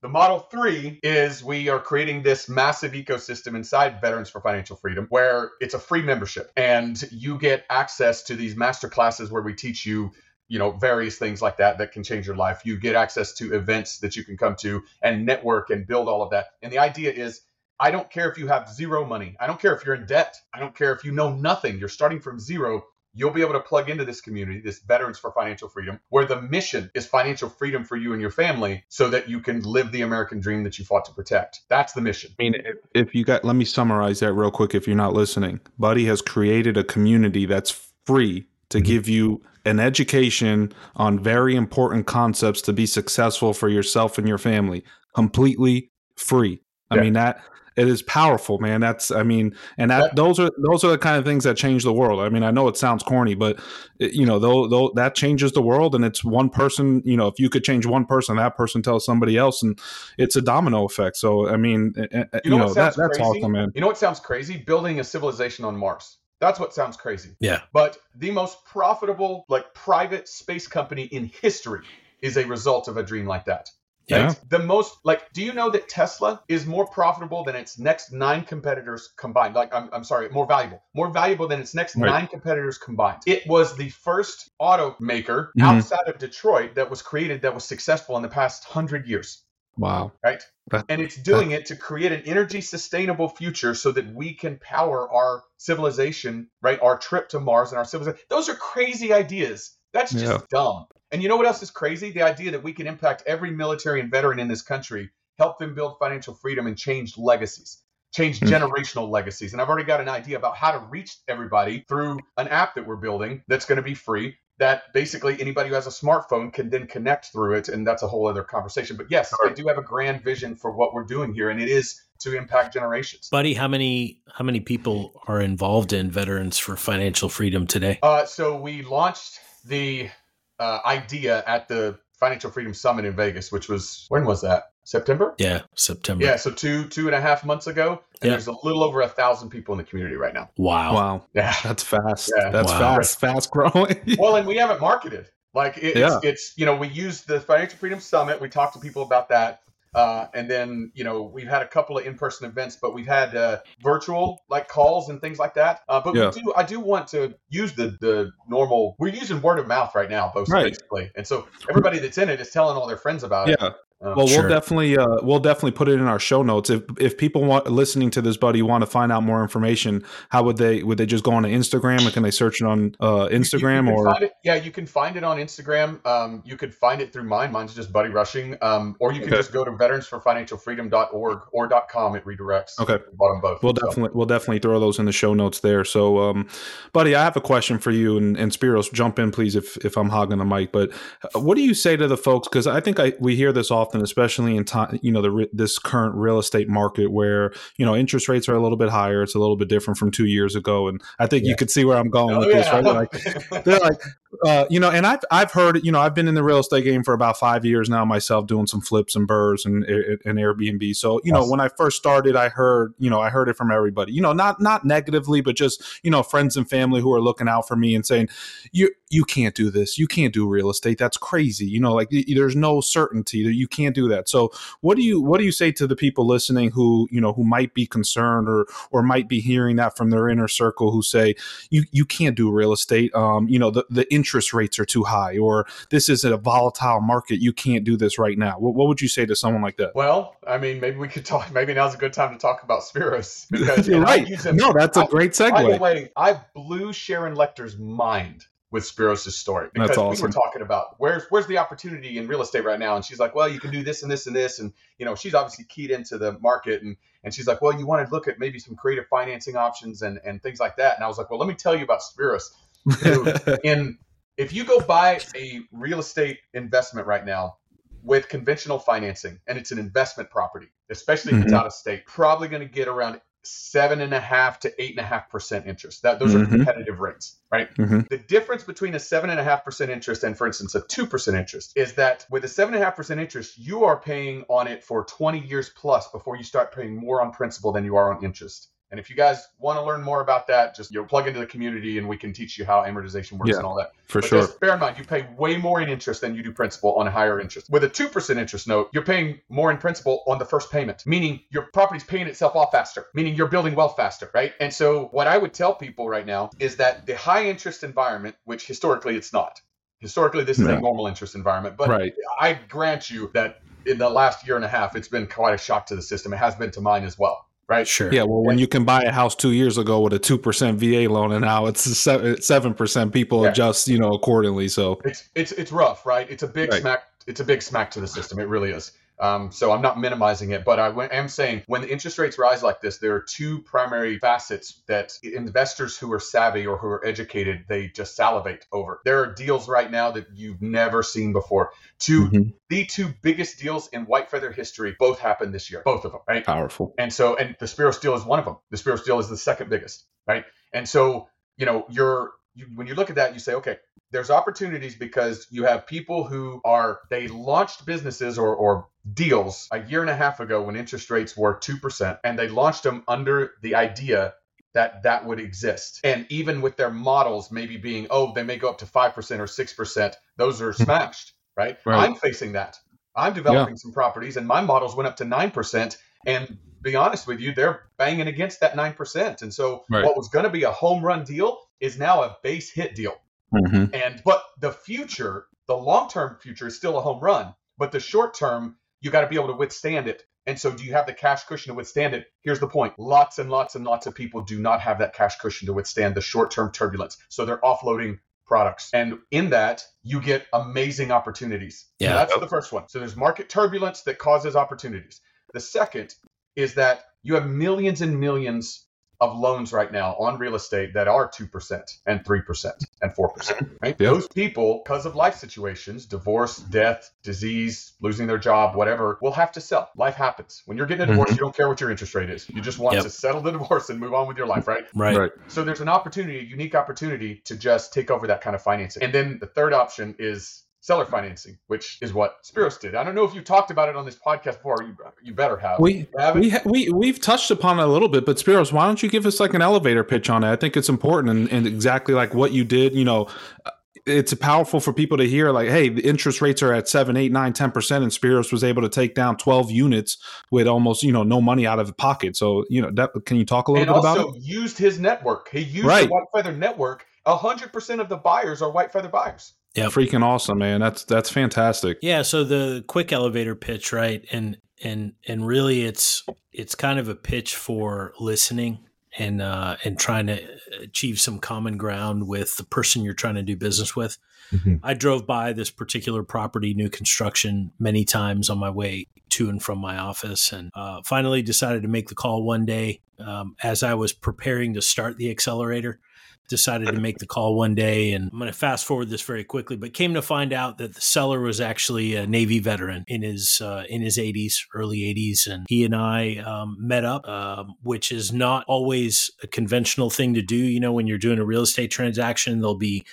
The Model 3 is we are creating this massive ecosystem inside Veterans for Financial Freedom where it's a free membership and you get access to these master classes where we teach you you know various things like that that can change your life. You get access to events that you can come to and network and build all of that. And the idea is i don't care if you have zero money. I don't care if you're in debt. I don't care if you know nothing. You're starting from zero you'll be able to plug into this community, this Veterans for Financial Freedom, where the mission is financial freedom for you and your family so that you can live the American dream that you fought to protect. That's the mission. I mean, if, if you got, let me summarize that real quick if you're not listening. Buddy has created a community that's free to mm-hmm. give you an education on very important concepts to be successful for yourself and your family completely free. I yeah. mean that it is powerful, man. That's I mean, and that, those are those are the kind of things that change the world. I mean, I know it sounds corny, but it, you know, though, though that changes the world, and it's one person. You know, if you could change one person, that person tells somebody else, and it's a domino effect. So, I mean, eh, eh, you know, you know that, that's awesome, man. You know what sounds crazy? Building a civilization on Mars. That's what sounds crazy. Yeah. But the most profitable, like private space company in history is a result of a dream like that. Yeah. The most like, do you know that Tesla is more profitable than its next nine competitors combined? Like, I'm, I'm sorry, more valuable, more valuable than its next right. nine competitors combined. It was the first automaker mm-hmm. outside of Detroit that was created that was successful in the past hundred years. Wow. Right. That, and it's doing that, it to create an energy sustainable future so that we can power our civilization, right? Our trip to Mars and our civilization. Those are crazy ideas. That's just yeah. dumb. And you know what else is crazy? The idea that we can impact every military and veteran in this country, help them build financial freedom and change legacies, change mm. generational legacies. And I've already got an idea about how to reach everybody through an app that we're building that's going to be free. That basically anybody who has a smartphone can then connect through it. And that's a whole other conversation. But yes, I do have a grand vision for what we're doing here. And it is to impact generations. Buddy, how many how many people are involved in Veterans for Financial Freedom today? Uh, so we launched the uh, idea at the Financial Freedom Summit in Vegas, which was when was that? September? Yeah, September. Yeah, so two two and a half months ago, and there's a little over a thousand people in the community right now. Wow, wow, yeah, that's fast. Yeah. That's wow. fast, fast growing. well, and we haven't marketed. Like it, yeah. it's, it's you know we used the Financial Freedom Summit. We talked to people about that. Uh, and then, you know, we've had a couple of in-person events, but we've had uh, virtual like calls and things like that. Uh, but yeah. we do, I do want to use the the normal. We're using word of mouth right now, both right. basically, and so everybody that's in it is telling all their friends about yeah. it. Um, well, we'll definitely uh, we'll definitely put it in our show notes. If if people want listening to this, buddy, want to find out more information, how would they would they just go on to Instagram or can they search it on uh, Instagram you, you or? Yeah, you can find it on Instagram. Um, you could find it through mine. Mine's just Buddy Rushing. Um, or you can okay. just go to veteransforfinancialfreedom.org or .com. It redirects. Okay, bottom both. We'll so. definitely we'll definitely throw those in the show notes there. So, um, buddy, I have a question for you, and, and Spiros, jump in please if if I'm hogging the mic. But uh, what do you say to the folks? Because I think I we hear this often, especially in time, you know, the this current real estate market where you know interest rates are a little bit higher. It's a little bit different from two years ago, and I think yeah. you could see where I'm going oh, with yeah. this. Right? Like they're like, uh, you know, and I've I've heard, you know, I've been in the real estate game for about five years now myself, doing some flips and BRRRRs and and Airbnb. So you know, when I first started, I heard, you know, I heard it from everybody. You know, not not negatively, but just you know, friends and family who are looking out for me and saying, you you can't do this, you can't do real estate. That's crazy. You know, like there's no certainty that you can't do that. So what do you what do you say to the people listening who you know who might be concerned or or might be hearing that from their inner circle who say you you can't do real estate. Um, you know, the the interest rates are too high, or this is a volatile market. You can't do this right now. What, what would you say to someone like that? Well, I mean, maybe we could talk. Maybe now's a good time to talk about Spiros because you're right. no, that's a great segue. By the way, I blew Sharon Lechter's mind with Spiros' story because That's awesome. we were talking about where's where's the opportunity in real estate right now, and she's like, well, you can do this and this and this, and you know, she's obviously keyed into the market, and and she's like, well, you want to look at maybe some creative financing options and and things like that, and I was like, well, let me tell you about Spiros. in if you go buy a real estate investment right now with conventional financing and it's an investment property, especially if mm-hmm. it's out of state, probably going to get around seven and a half to eight and a half percent interest. That those mm-hmm. are competitive rates, right? Mm-hmm. The difference between a seven and a half percent interest and, for instance, a two percent interest is that with a seven and a half percent interest, you are paying on it for 20 years plus before you start paying more on principal than you are on interest. And if you guys want to learn more about that, just you know, plug into the community and we can teach you how amortization works yeah, and all that. For but sure. Just bear in mind, you pay way more in interest than you do principal on a higher interest. With a 2% interest note, you're paying more in principal on the first payment, meaning your property's paying itself off faster, meaning you're building wealth faster, right? And so what I would tell people right now is that the high interest environment, which historically it's not, historically this is a normal interest environment, but right. I grant you that in the last year and a half, it's been quite a shock to the system. It has been to mine as well right? Sure. Yeah. Well, when you can buy a house two years ago with a two percent VA loan, and now it's seven percent, people yeah. adjust, you know, accordingly. So it's it's it's rough, right? It's a big right. smack. It's a big smack to the system. It really is. Um, so I'm not minimizing it, but I am saying when the interest rates rise like this, there are two primary facets that investors who are savvy or who are educated, they just salivate over. There are deals right now that you've never seen before. 2 mm-hmm. the two biggest deals in white feather history both happened this year, both of them, right? Powerful. And so, and the Spiros deal is one of them. The Spiros deal is the second biggest, right? And so, you know, you're you, when you look at that, you say, okay, there's opportunities because you have people who are they launched businesses or, or deals a year and a half ago when interest rates were 2% and they launched them under the idea that that would exist and even with their models maybe being oh they may go up to 5% or 6% those are hmm. smashed right, right. i'm facing that i'm developing yeah. some properties and my models went up to 9% and be honest with you they're banging against that 9% and so right. what was going to be a home run deal is now a base hit deal Mm-hmm. And but the future, the long term future is still a home run, but the short term, you got to be able to withstand it. And so, do you have the cash cushion to withstand it? Here's the point lots and lots and lots of people do not have that cash cushion to withstand the short term turbulence. So, they're offloading products. And in that, you get amazing opportunities. Yeah. So that's the first one. So, there's market turbulence that causes opportunities. The second is that you have millions and millions of loans right now on real estate that are 2% and 3% and 4%, right? Yep. Those people, because of life situations, divorce, death, disease, losing their job, whatever, will have to sell. Life happens. When you're getting a divorce, mm-hmm. you don't care what your interest rate is. You just want yep. to settle the divorce and move on with your life, right? right? Right. So there's an opportunity, a unique opportunity to just take over that kind of financing. And then the third option is seller financing, which is what Spiros did. I don't know if you talked about it on this podcast before. You, you better have. We we we we've touched upon it a little bit, but Spiros, why don't you give us like an elevator pitch on it? I think it's important and, and exactly like what you did. You know, uh, it's powerful for people to hear like, hey, the interest rates are at seven, eight, nine, ten percent, and Spiros was able to take down twelve units with almost you know no money out of the pocket. So you know, that, can you talk a little and bit about it? Used his network. He used right. the White Feather network. hundred percent of the buyers are White Feather buyers. Yeah, freaking awesome, man. That's that's fantastic. Yeah. So the quick elevator pitch, right? And and and really, it's it's kind of a pitch for listening and uh, and trying to achieve some common ground with the person you're trying to do business with. Mm-hmm. I drove by this particular property, new construction, many times on my way to and from my office, and uh, finally decided to make the call one day um, as I was preparing to start the accelerator decided to make the call one day. And I'm going to fast forward this very quickly, but came to find out that the seller was actually a Navy veteran in his uh, in his 80s, early 80s, and he and I um, met up, um, which is not always a conventional thing to do. You know, when you're doing a real estate transaction, there'll be,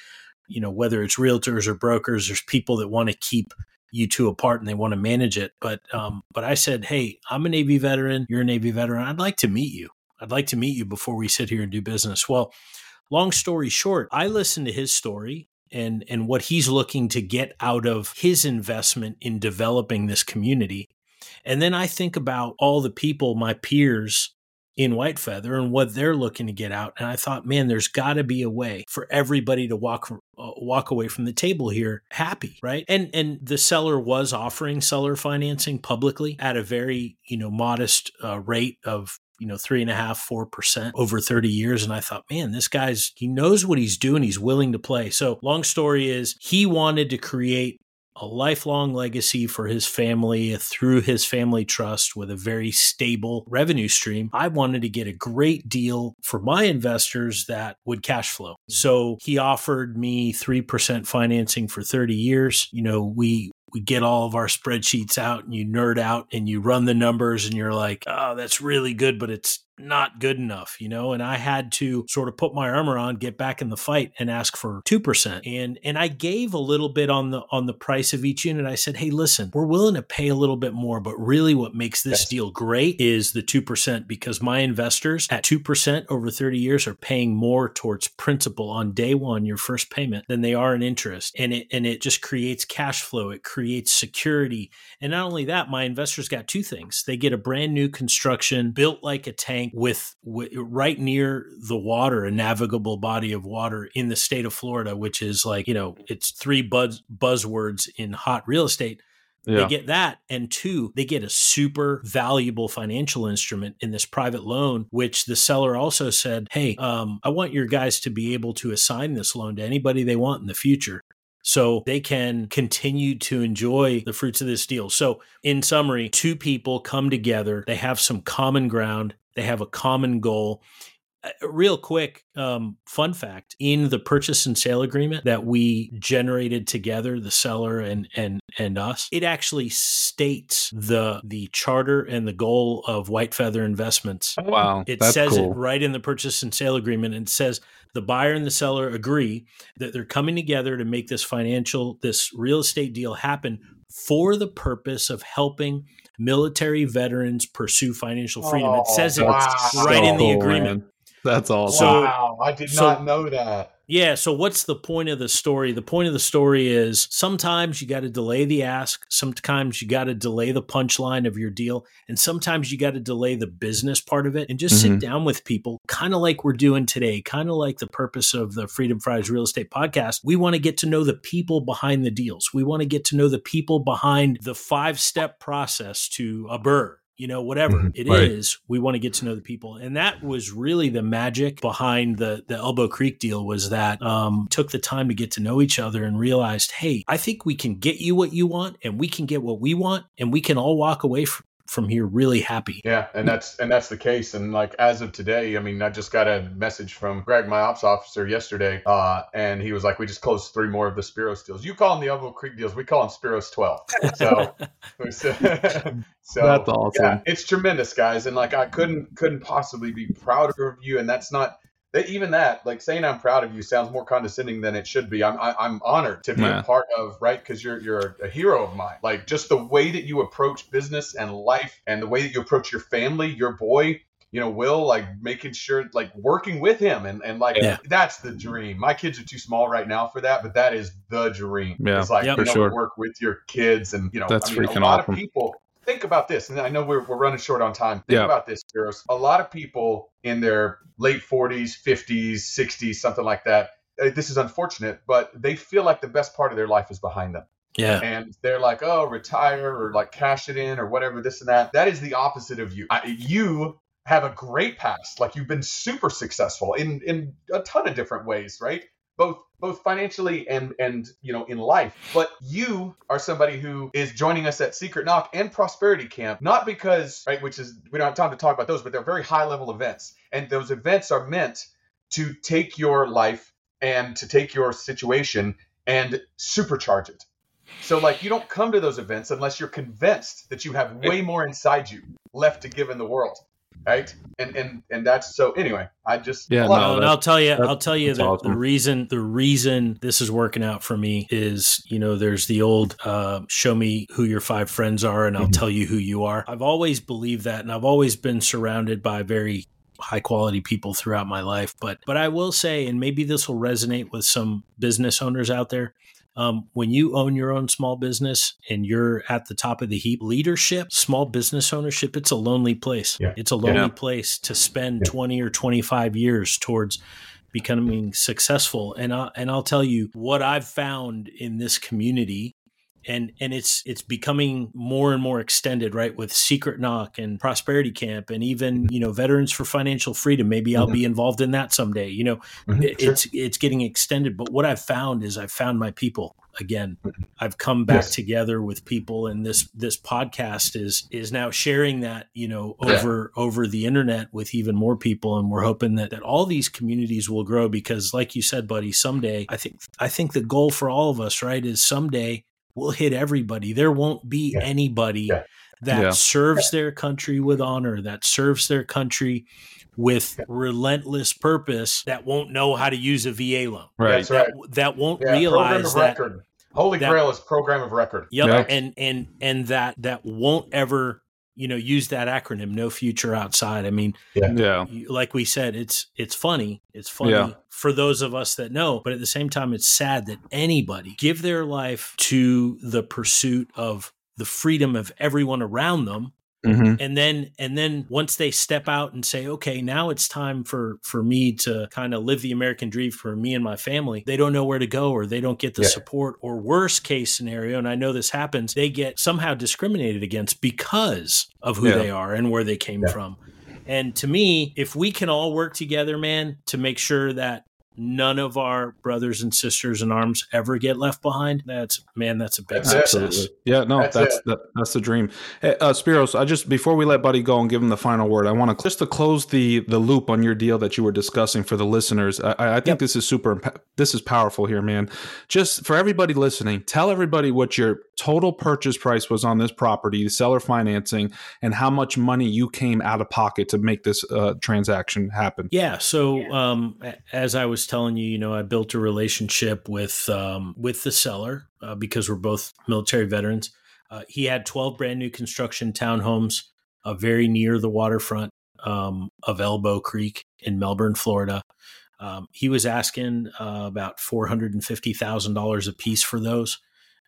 you know, whether it's realtors or brokers, there's people that want to keep you two apart and they want to manage it. But um, but I said, hey, I'm a Navy veteran. You're a Navy veteran. I'd like to meet you. I'd like to meet you before we sit here and do business. Well, long story short, I listened to his story and and what he's looking to get out of his investment in developing this community. And then I think about all the people, my peers in White Feather and what they're looking to get out. And I thought, man, there's got to be a way for everybody to walk uh, walk away from the table here happy, right? And and the seller was offering seller financing publicly at a very you know modest uh, rate of you know, three and a half, four percent over 30 years. And I thought, man, this guy's, he knows what he's doing. He's willing to play. So, long story is, he wanted to create a lifelong legacy for his family through his family trust with a very stable revenue stream. I wanted to get a great deal for my investors that would cash flow. So he offered me 3% financing for 30 years. You know, we we get all of our spreadsheets out and you nerd out and you run the numbers and you're like, oh, that's really good, but it's not good enough, you know, and I had to sort of put my armor on, get back in the fight and ask for 2%. And and I gave a little bit on the on the price of each unit. I said, "Hey, listen, we're willing to pay a little bit more, but really what makes this yes. deal great is the 2% because my investors at 2% over 30 years are paying more towards principal on day 1, your first payment, than they are in interest. And it and it just creates cash flow, it creates security. And not only that, my investors got two things. They get a brand new construction built like a tank tank with, with right near the water, a navigable body of water in the state of Florida, which is like, you know, it's three buzz, buzzwords in hot real estate. Yeah. They get that. And two, they get a super valuable financial instrument in this private loan, which the seller also said, Hey, um, I want your guys to be able to assign this loan to anybody they want in the future. So they can continue to enjoy the fruits of this deal. So, in summary, two people come together, they have some common ground, they have a common goal. Uh, real quick, um, fun fact: in the purchase and sale agreement that we generated together, the seller and and and us, it actually states the the charter and the goal of White Feather Investments. Oh, wow, it says cool. it right in the purchase and sale agreement, and it says the buyer and the seller agree that they're coming together to make this financial, this real estate deal happen for the purpose of helping military veterans pursue financial freedom. Oh, it says it oh, wow. right in the agreement. Man. That's awesome. So, wow, I did so, not know that. Yeah. So, what's the point of the story? The point of the story is sometimes you got to delay the ask, sometimes you got to delay the punchline of your deal, and sometimes you got to delay the business part of it and just mm-hmm. sit down with people, kind of like we're doing today, kind of like the purpose of the Freedom Fries Real Estate Podcast. We want to get to know the people behind the deals, we want to get to know the people behind the five step process to a BRRRR you know whatever mm-hmm. it right. is, we want to get to know the people and that was really the magic behind the the elbow creek deal was that um, took the time to get to know each other and realized hey i think we can get you what you want and we can get what we want and we can all walk away from from here really happy. Yeah, and that's and that's the case. And like as of today, I mean, I just got a message from Greg, my ops officer, yesterday, uh, and he was like, "We just closed three more of the Spiros deals. You call them the Elbow Creek deals. We call them Spiros 12." So, so that's awesome. Yeah, it's tremendous, guys. And like I couldn't couldn't possibly be prouder of you. And that's not that even that, like saying I'm proud of you, sounds more condescending than it should be. I'm I, am i am honored to be yeah. a part of, right? Because you're you're a hero of mine. Like just the way that you approach business and life, and the way that you approach your family, your boy, you know, Will, like making sure, like working with him, and and like yeah. that's the dream. My kids are too small right now for that, but that is the dream. Yeah, it's like yep, you know, sure. work with your kids, and you know, that's I mean, freaking a lot awesome. of people think about this, and I know we're, we're running short on time. Think yeah. about this, Spiros. A lot of people in their late 40s, 50s, 60s, something like that, uh, this is unfortunate, but they feel like the best part of their life is behind them. Yeah. And they're like, oh, retire or like cash it in or whatever, this and that. That is the opposite of you. I, you have a great past. Like you've been super successful in in a ton of different ways, right? Both both financially and and you know in life. But you are somebody who is joining us at Secret Knock and Prosperity Camp, not because right, which is we don't have time to talk about those, but they're very high level events, and those events are meant to take your life and to take your situation and supercharge it. So like you don't come to those events unless you're convinced that you have way more inside you left to give in the world right and and and that's so anyway i just yeah no, and i'll tell you i'll tell you the, awesome. the, reason the reason this is working out for me is you know there's the old uh, show me who your five friends are and i'll mm-hmm. tell you who you are i've always believed that and i've always been surrounded by very high quality people throughout my life but but i will say and maybe this will resonate with some business owners out there um, when you own your own small business and you're at the top of the heap, leadership, small business ownership, it's a lonely place. Yeah. It's a lonely yeah. place to spend yeah. 20 or 25 years towards becoming successful. And I, and I'll tell you what I've found in this community and and it's it's becoming more and more extended right with secret knock and prosperity camp and even you know veterans for financial freedom maybe i'll mm-hmm. be involved in that someday you know mm-hmm. it's sure. it's getting extended but what i've found is i've found my people again mm-hmm. i've come back yes. together with people and this this podcast is is now sharing that you know over yeah. over the internet with even more people and we're hoping that that all these communities will grow because like you said buddy someday i think i think the goal for all of us right is someday will hit everybody. There won't be yeah. anybody yeah. that yeah. serves their country with honor, that serves their country with relentless purpose that won't know how to use a VA loan. Right. That, right. that won't realize that record. Holy that, Grail is program of record. Yep. And and and that that won't ever you know use that acronym no future outside i mean yeah, yeah. like we said it's it's funny it's funny yeah. for those of us that know but at the same time it's sad that anybody give their life to the pursuit of the freedom of everyone around them Mm-hmm. And then and then once they step out and say, okay, now it's time for for me to kind of live the American dream for me and my family, they don't know where to go or they don't get the yeah. support or worst case scenario, and I know this happens, they get somehow discriminated against because of who yeah. they are and where they came yeah. from. And to me, if we can all work together, man, to make sure that none of our brothers and sisters in arms ever get left behind. That's man, that's a big that's success. It. Yeah, no, that's that's, that, that's the dream. Hey, uh, Spiros, I just before we let Buddy go and give him the final word, I want to just to close the the loop on your deal that you were discussing for the listeners. I, I think yep. this is super. This is powerful here, man. Just for everybody listening, tell everybody what your total purchase price was on this property, the seller financing, and how much money you came out of pocket to make this uh, transaction happen. Yeah. So um, as I was telling you, you know, I built a relationship with um, with the seller uh, because we're both military veterans. Uh, he had 12 brand new construction townhomes uh, very near the waterfront um, of Elbow Creek in Melbourne, Florida. Um, he was asking uh, about $450,000 a piece for those.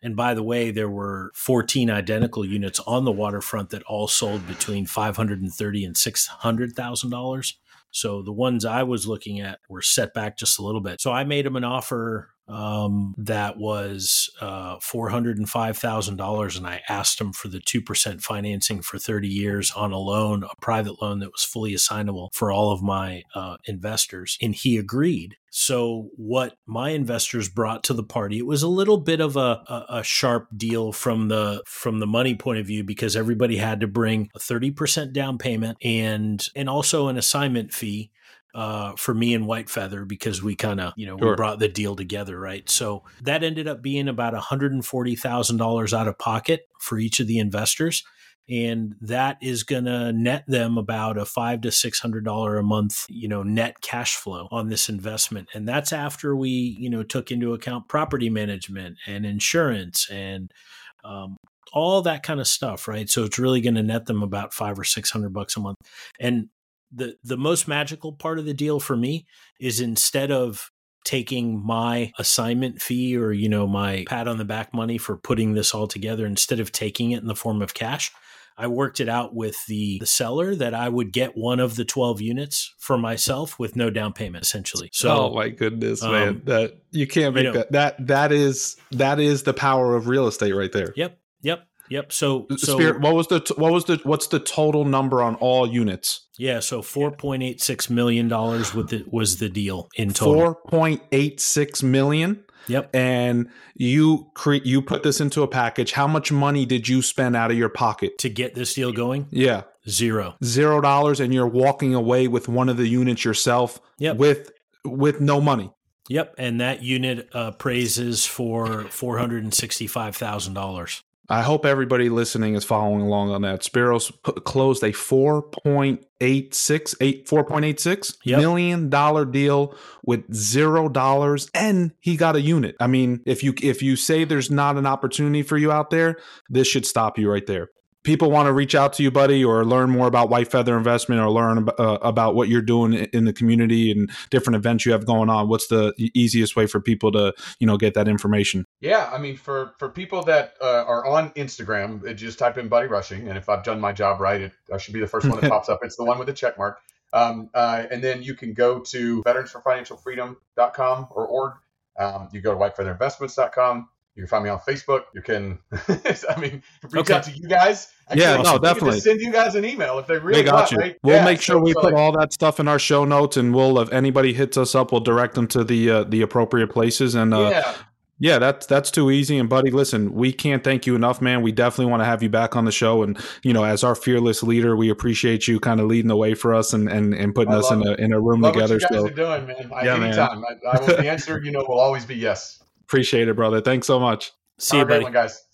And by the way, there were 14 identical units on the waterfront that all sold between 530 and $600,000. So the ones I was looking at were set back just a little bit. So I made him an offer um, that was uh, $405,000. And I asked him for the 2% financing for 30 years on a loan, a private loan that was fully assignable for all of my uh, investors. And he agreed. So what my investors brought to the party, it was a little bit of a, a, a, sharp deal from the from the money point of view because everybody had to bring a 30% down payment and and also an assignment fee uh, for me and White Feather because we kind of, you know, sure. we brought the deal together, right? So that ended up being about $140,000 out of pocket for each of the investors. And that is going to net them about a five to six hundred dollar a month, you know, net cash flow on this investment. And that's after we, you know, took into account property management and insurance and um, all that kind of stuff, right? So it's really going to net them about five or six hundred bucks a month. And the the most magical part of the deal for me is instead of taking my assignment fee or you know my pat on the back money for putting this all together instead of taking it in the form of cash I worked it out with the, the seller that I would get one of the 12 units for myself with no down payment essentially. So Oh my goodness, um, man. That you can't make you know, that that that is that is the power of real estate right there. Yep. Yep. Yep. So, so Spiros, what was the what was the what's the total number on all units? Yeah, so four point eight six million dollars with the was the deal in total. Four point eight six million. Yep. And you create you put this into a package. How much money did you spend out of your pocket to get this deal going? Yeah. Zero. Zero dollars and you're walking away with one of the units yourself yep. with with no money. Yep, and that unit uh, praises for four hundred and sixty-five thousand dollars. I hope everybody listening is following along on that. Spiros closed a 4.86 4.86 yep. million dollar deal with zero dollars and he got a unit. I mean, if you if you say there's not an opportunity for you out there, this should stop you right there people want to reach out to you, buddy, or learn more about White Feather Investment or learn uh, about what you're doing in the community and different events you have going on, what's the easiest way for people to, you know, get that information? Yeah, I mean, for for people that uh, are on Instagram, just type in Buddy Rushing, and if I've done my job right, it I should be the first one that pops up. It's the one with the check mark. Um, uh, and then you can go to veteransforfinancialfreedom.com or org. Um, you go to whitefeatherinvestments.com you can find me on Facebook. You can, I mean, reach okay. out to you guys. yeah, no, definitely. send you guys an email if they really they got want, you. Right? We'll yeah, make sure so, we so put like, all that stuff in our show notes, and we'll if anybody hits us up, we'll direct them to the uh, the appropriate places. And uh, yeah. Yeah, that's that's too easy. And buddy, listen, we can't thank you enough, man. We definitely want to have you back on the show. And you know, as our fearless leader, we appreciate you kind of leading the way for us and and, and putting I us in a in a room together. What you guys so, are doing, man. I, yeah, anytime. Man. I, I will, the answer, you know, will always be yes. Appreciate it, brother. Thanks so much. See you, buddy. One, guys.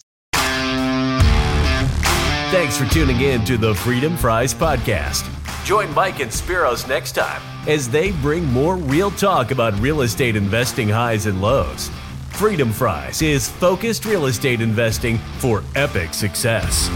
Thanks for tuning in to the Freedom Fries podcast. Join Mike and Spiros next time as they bring more real talk about real estate investing highs and lows. Freedom Fries is focused real estate investing for epic success.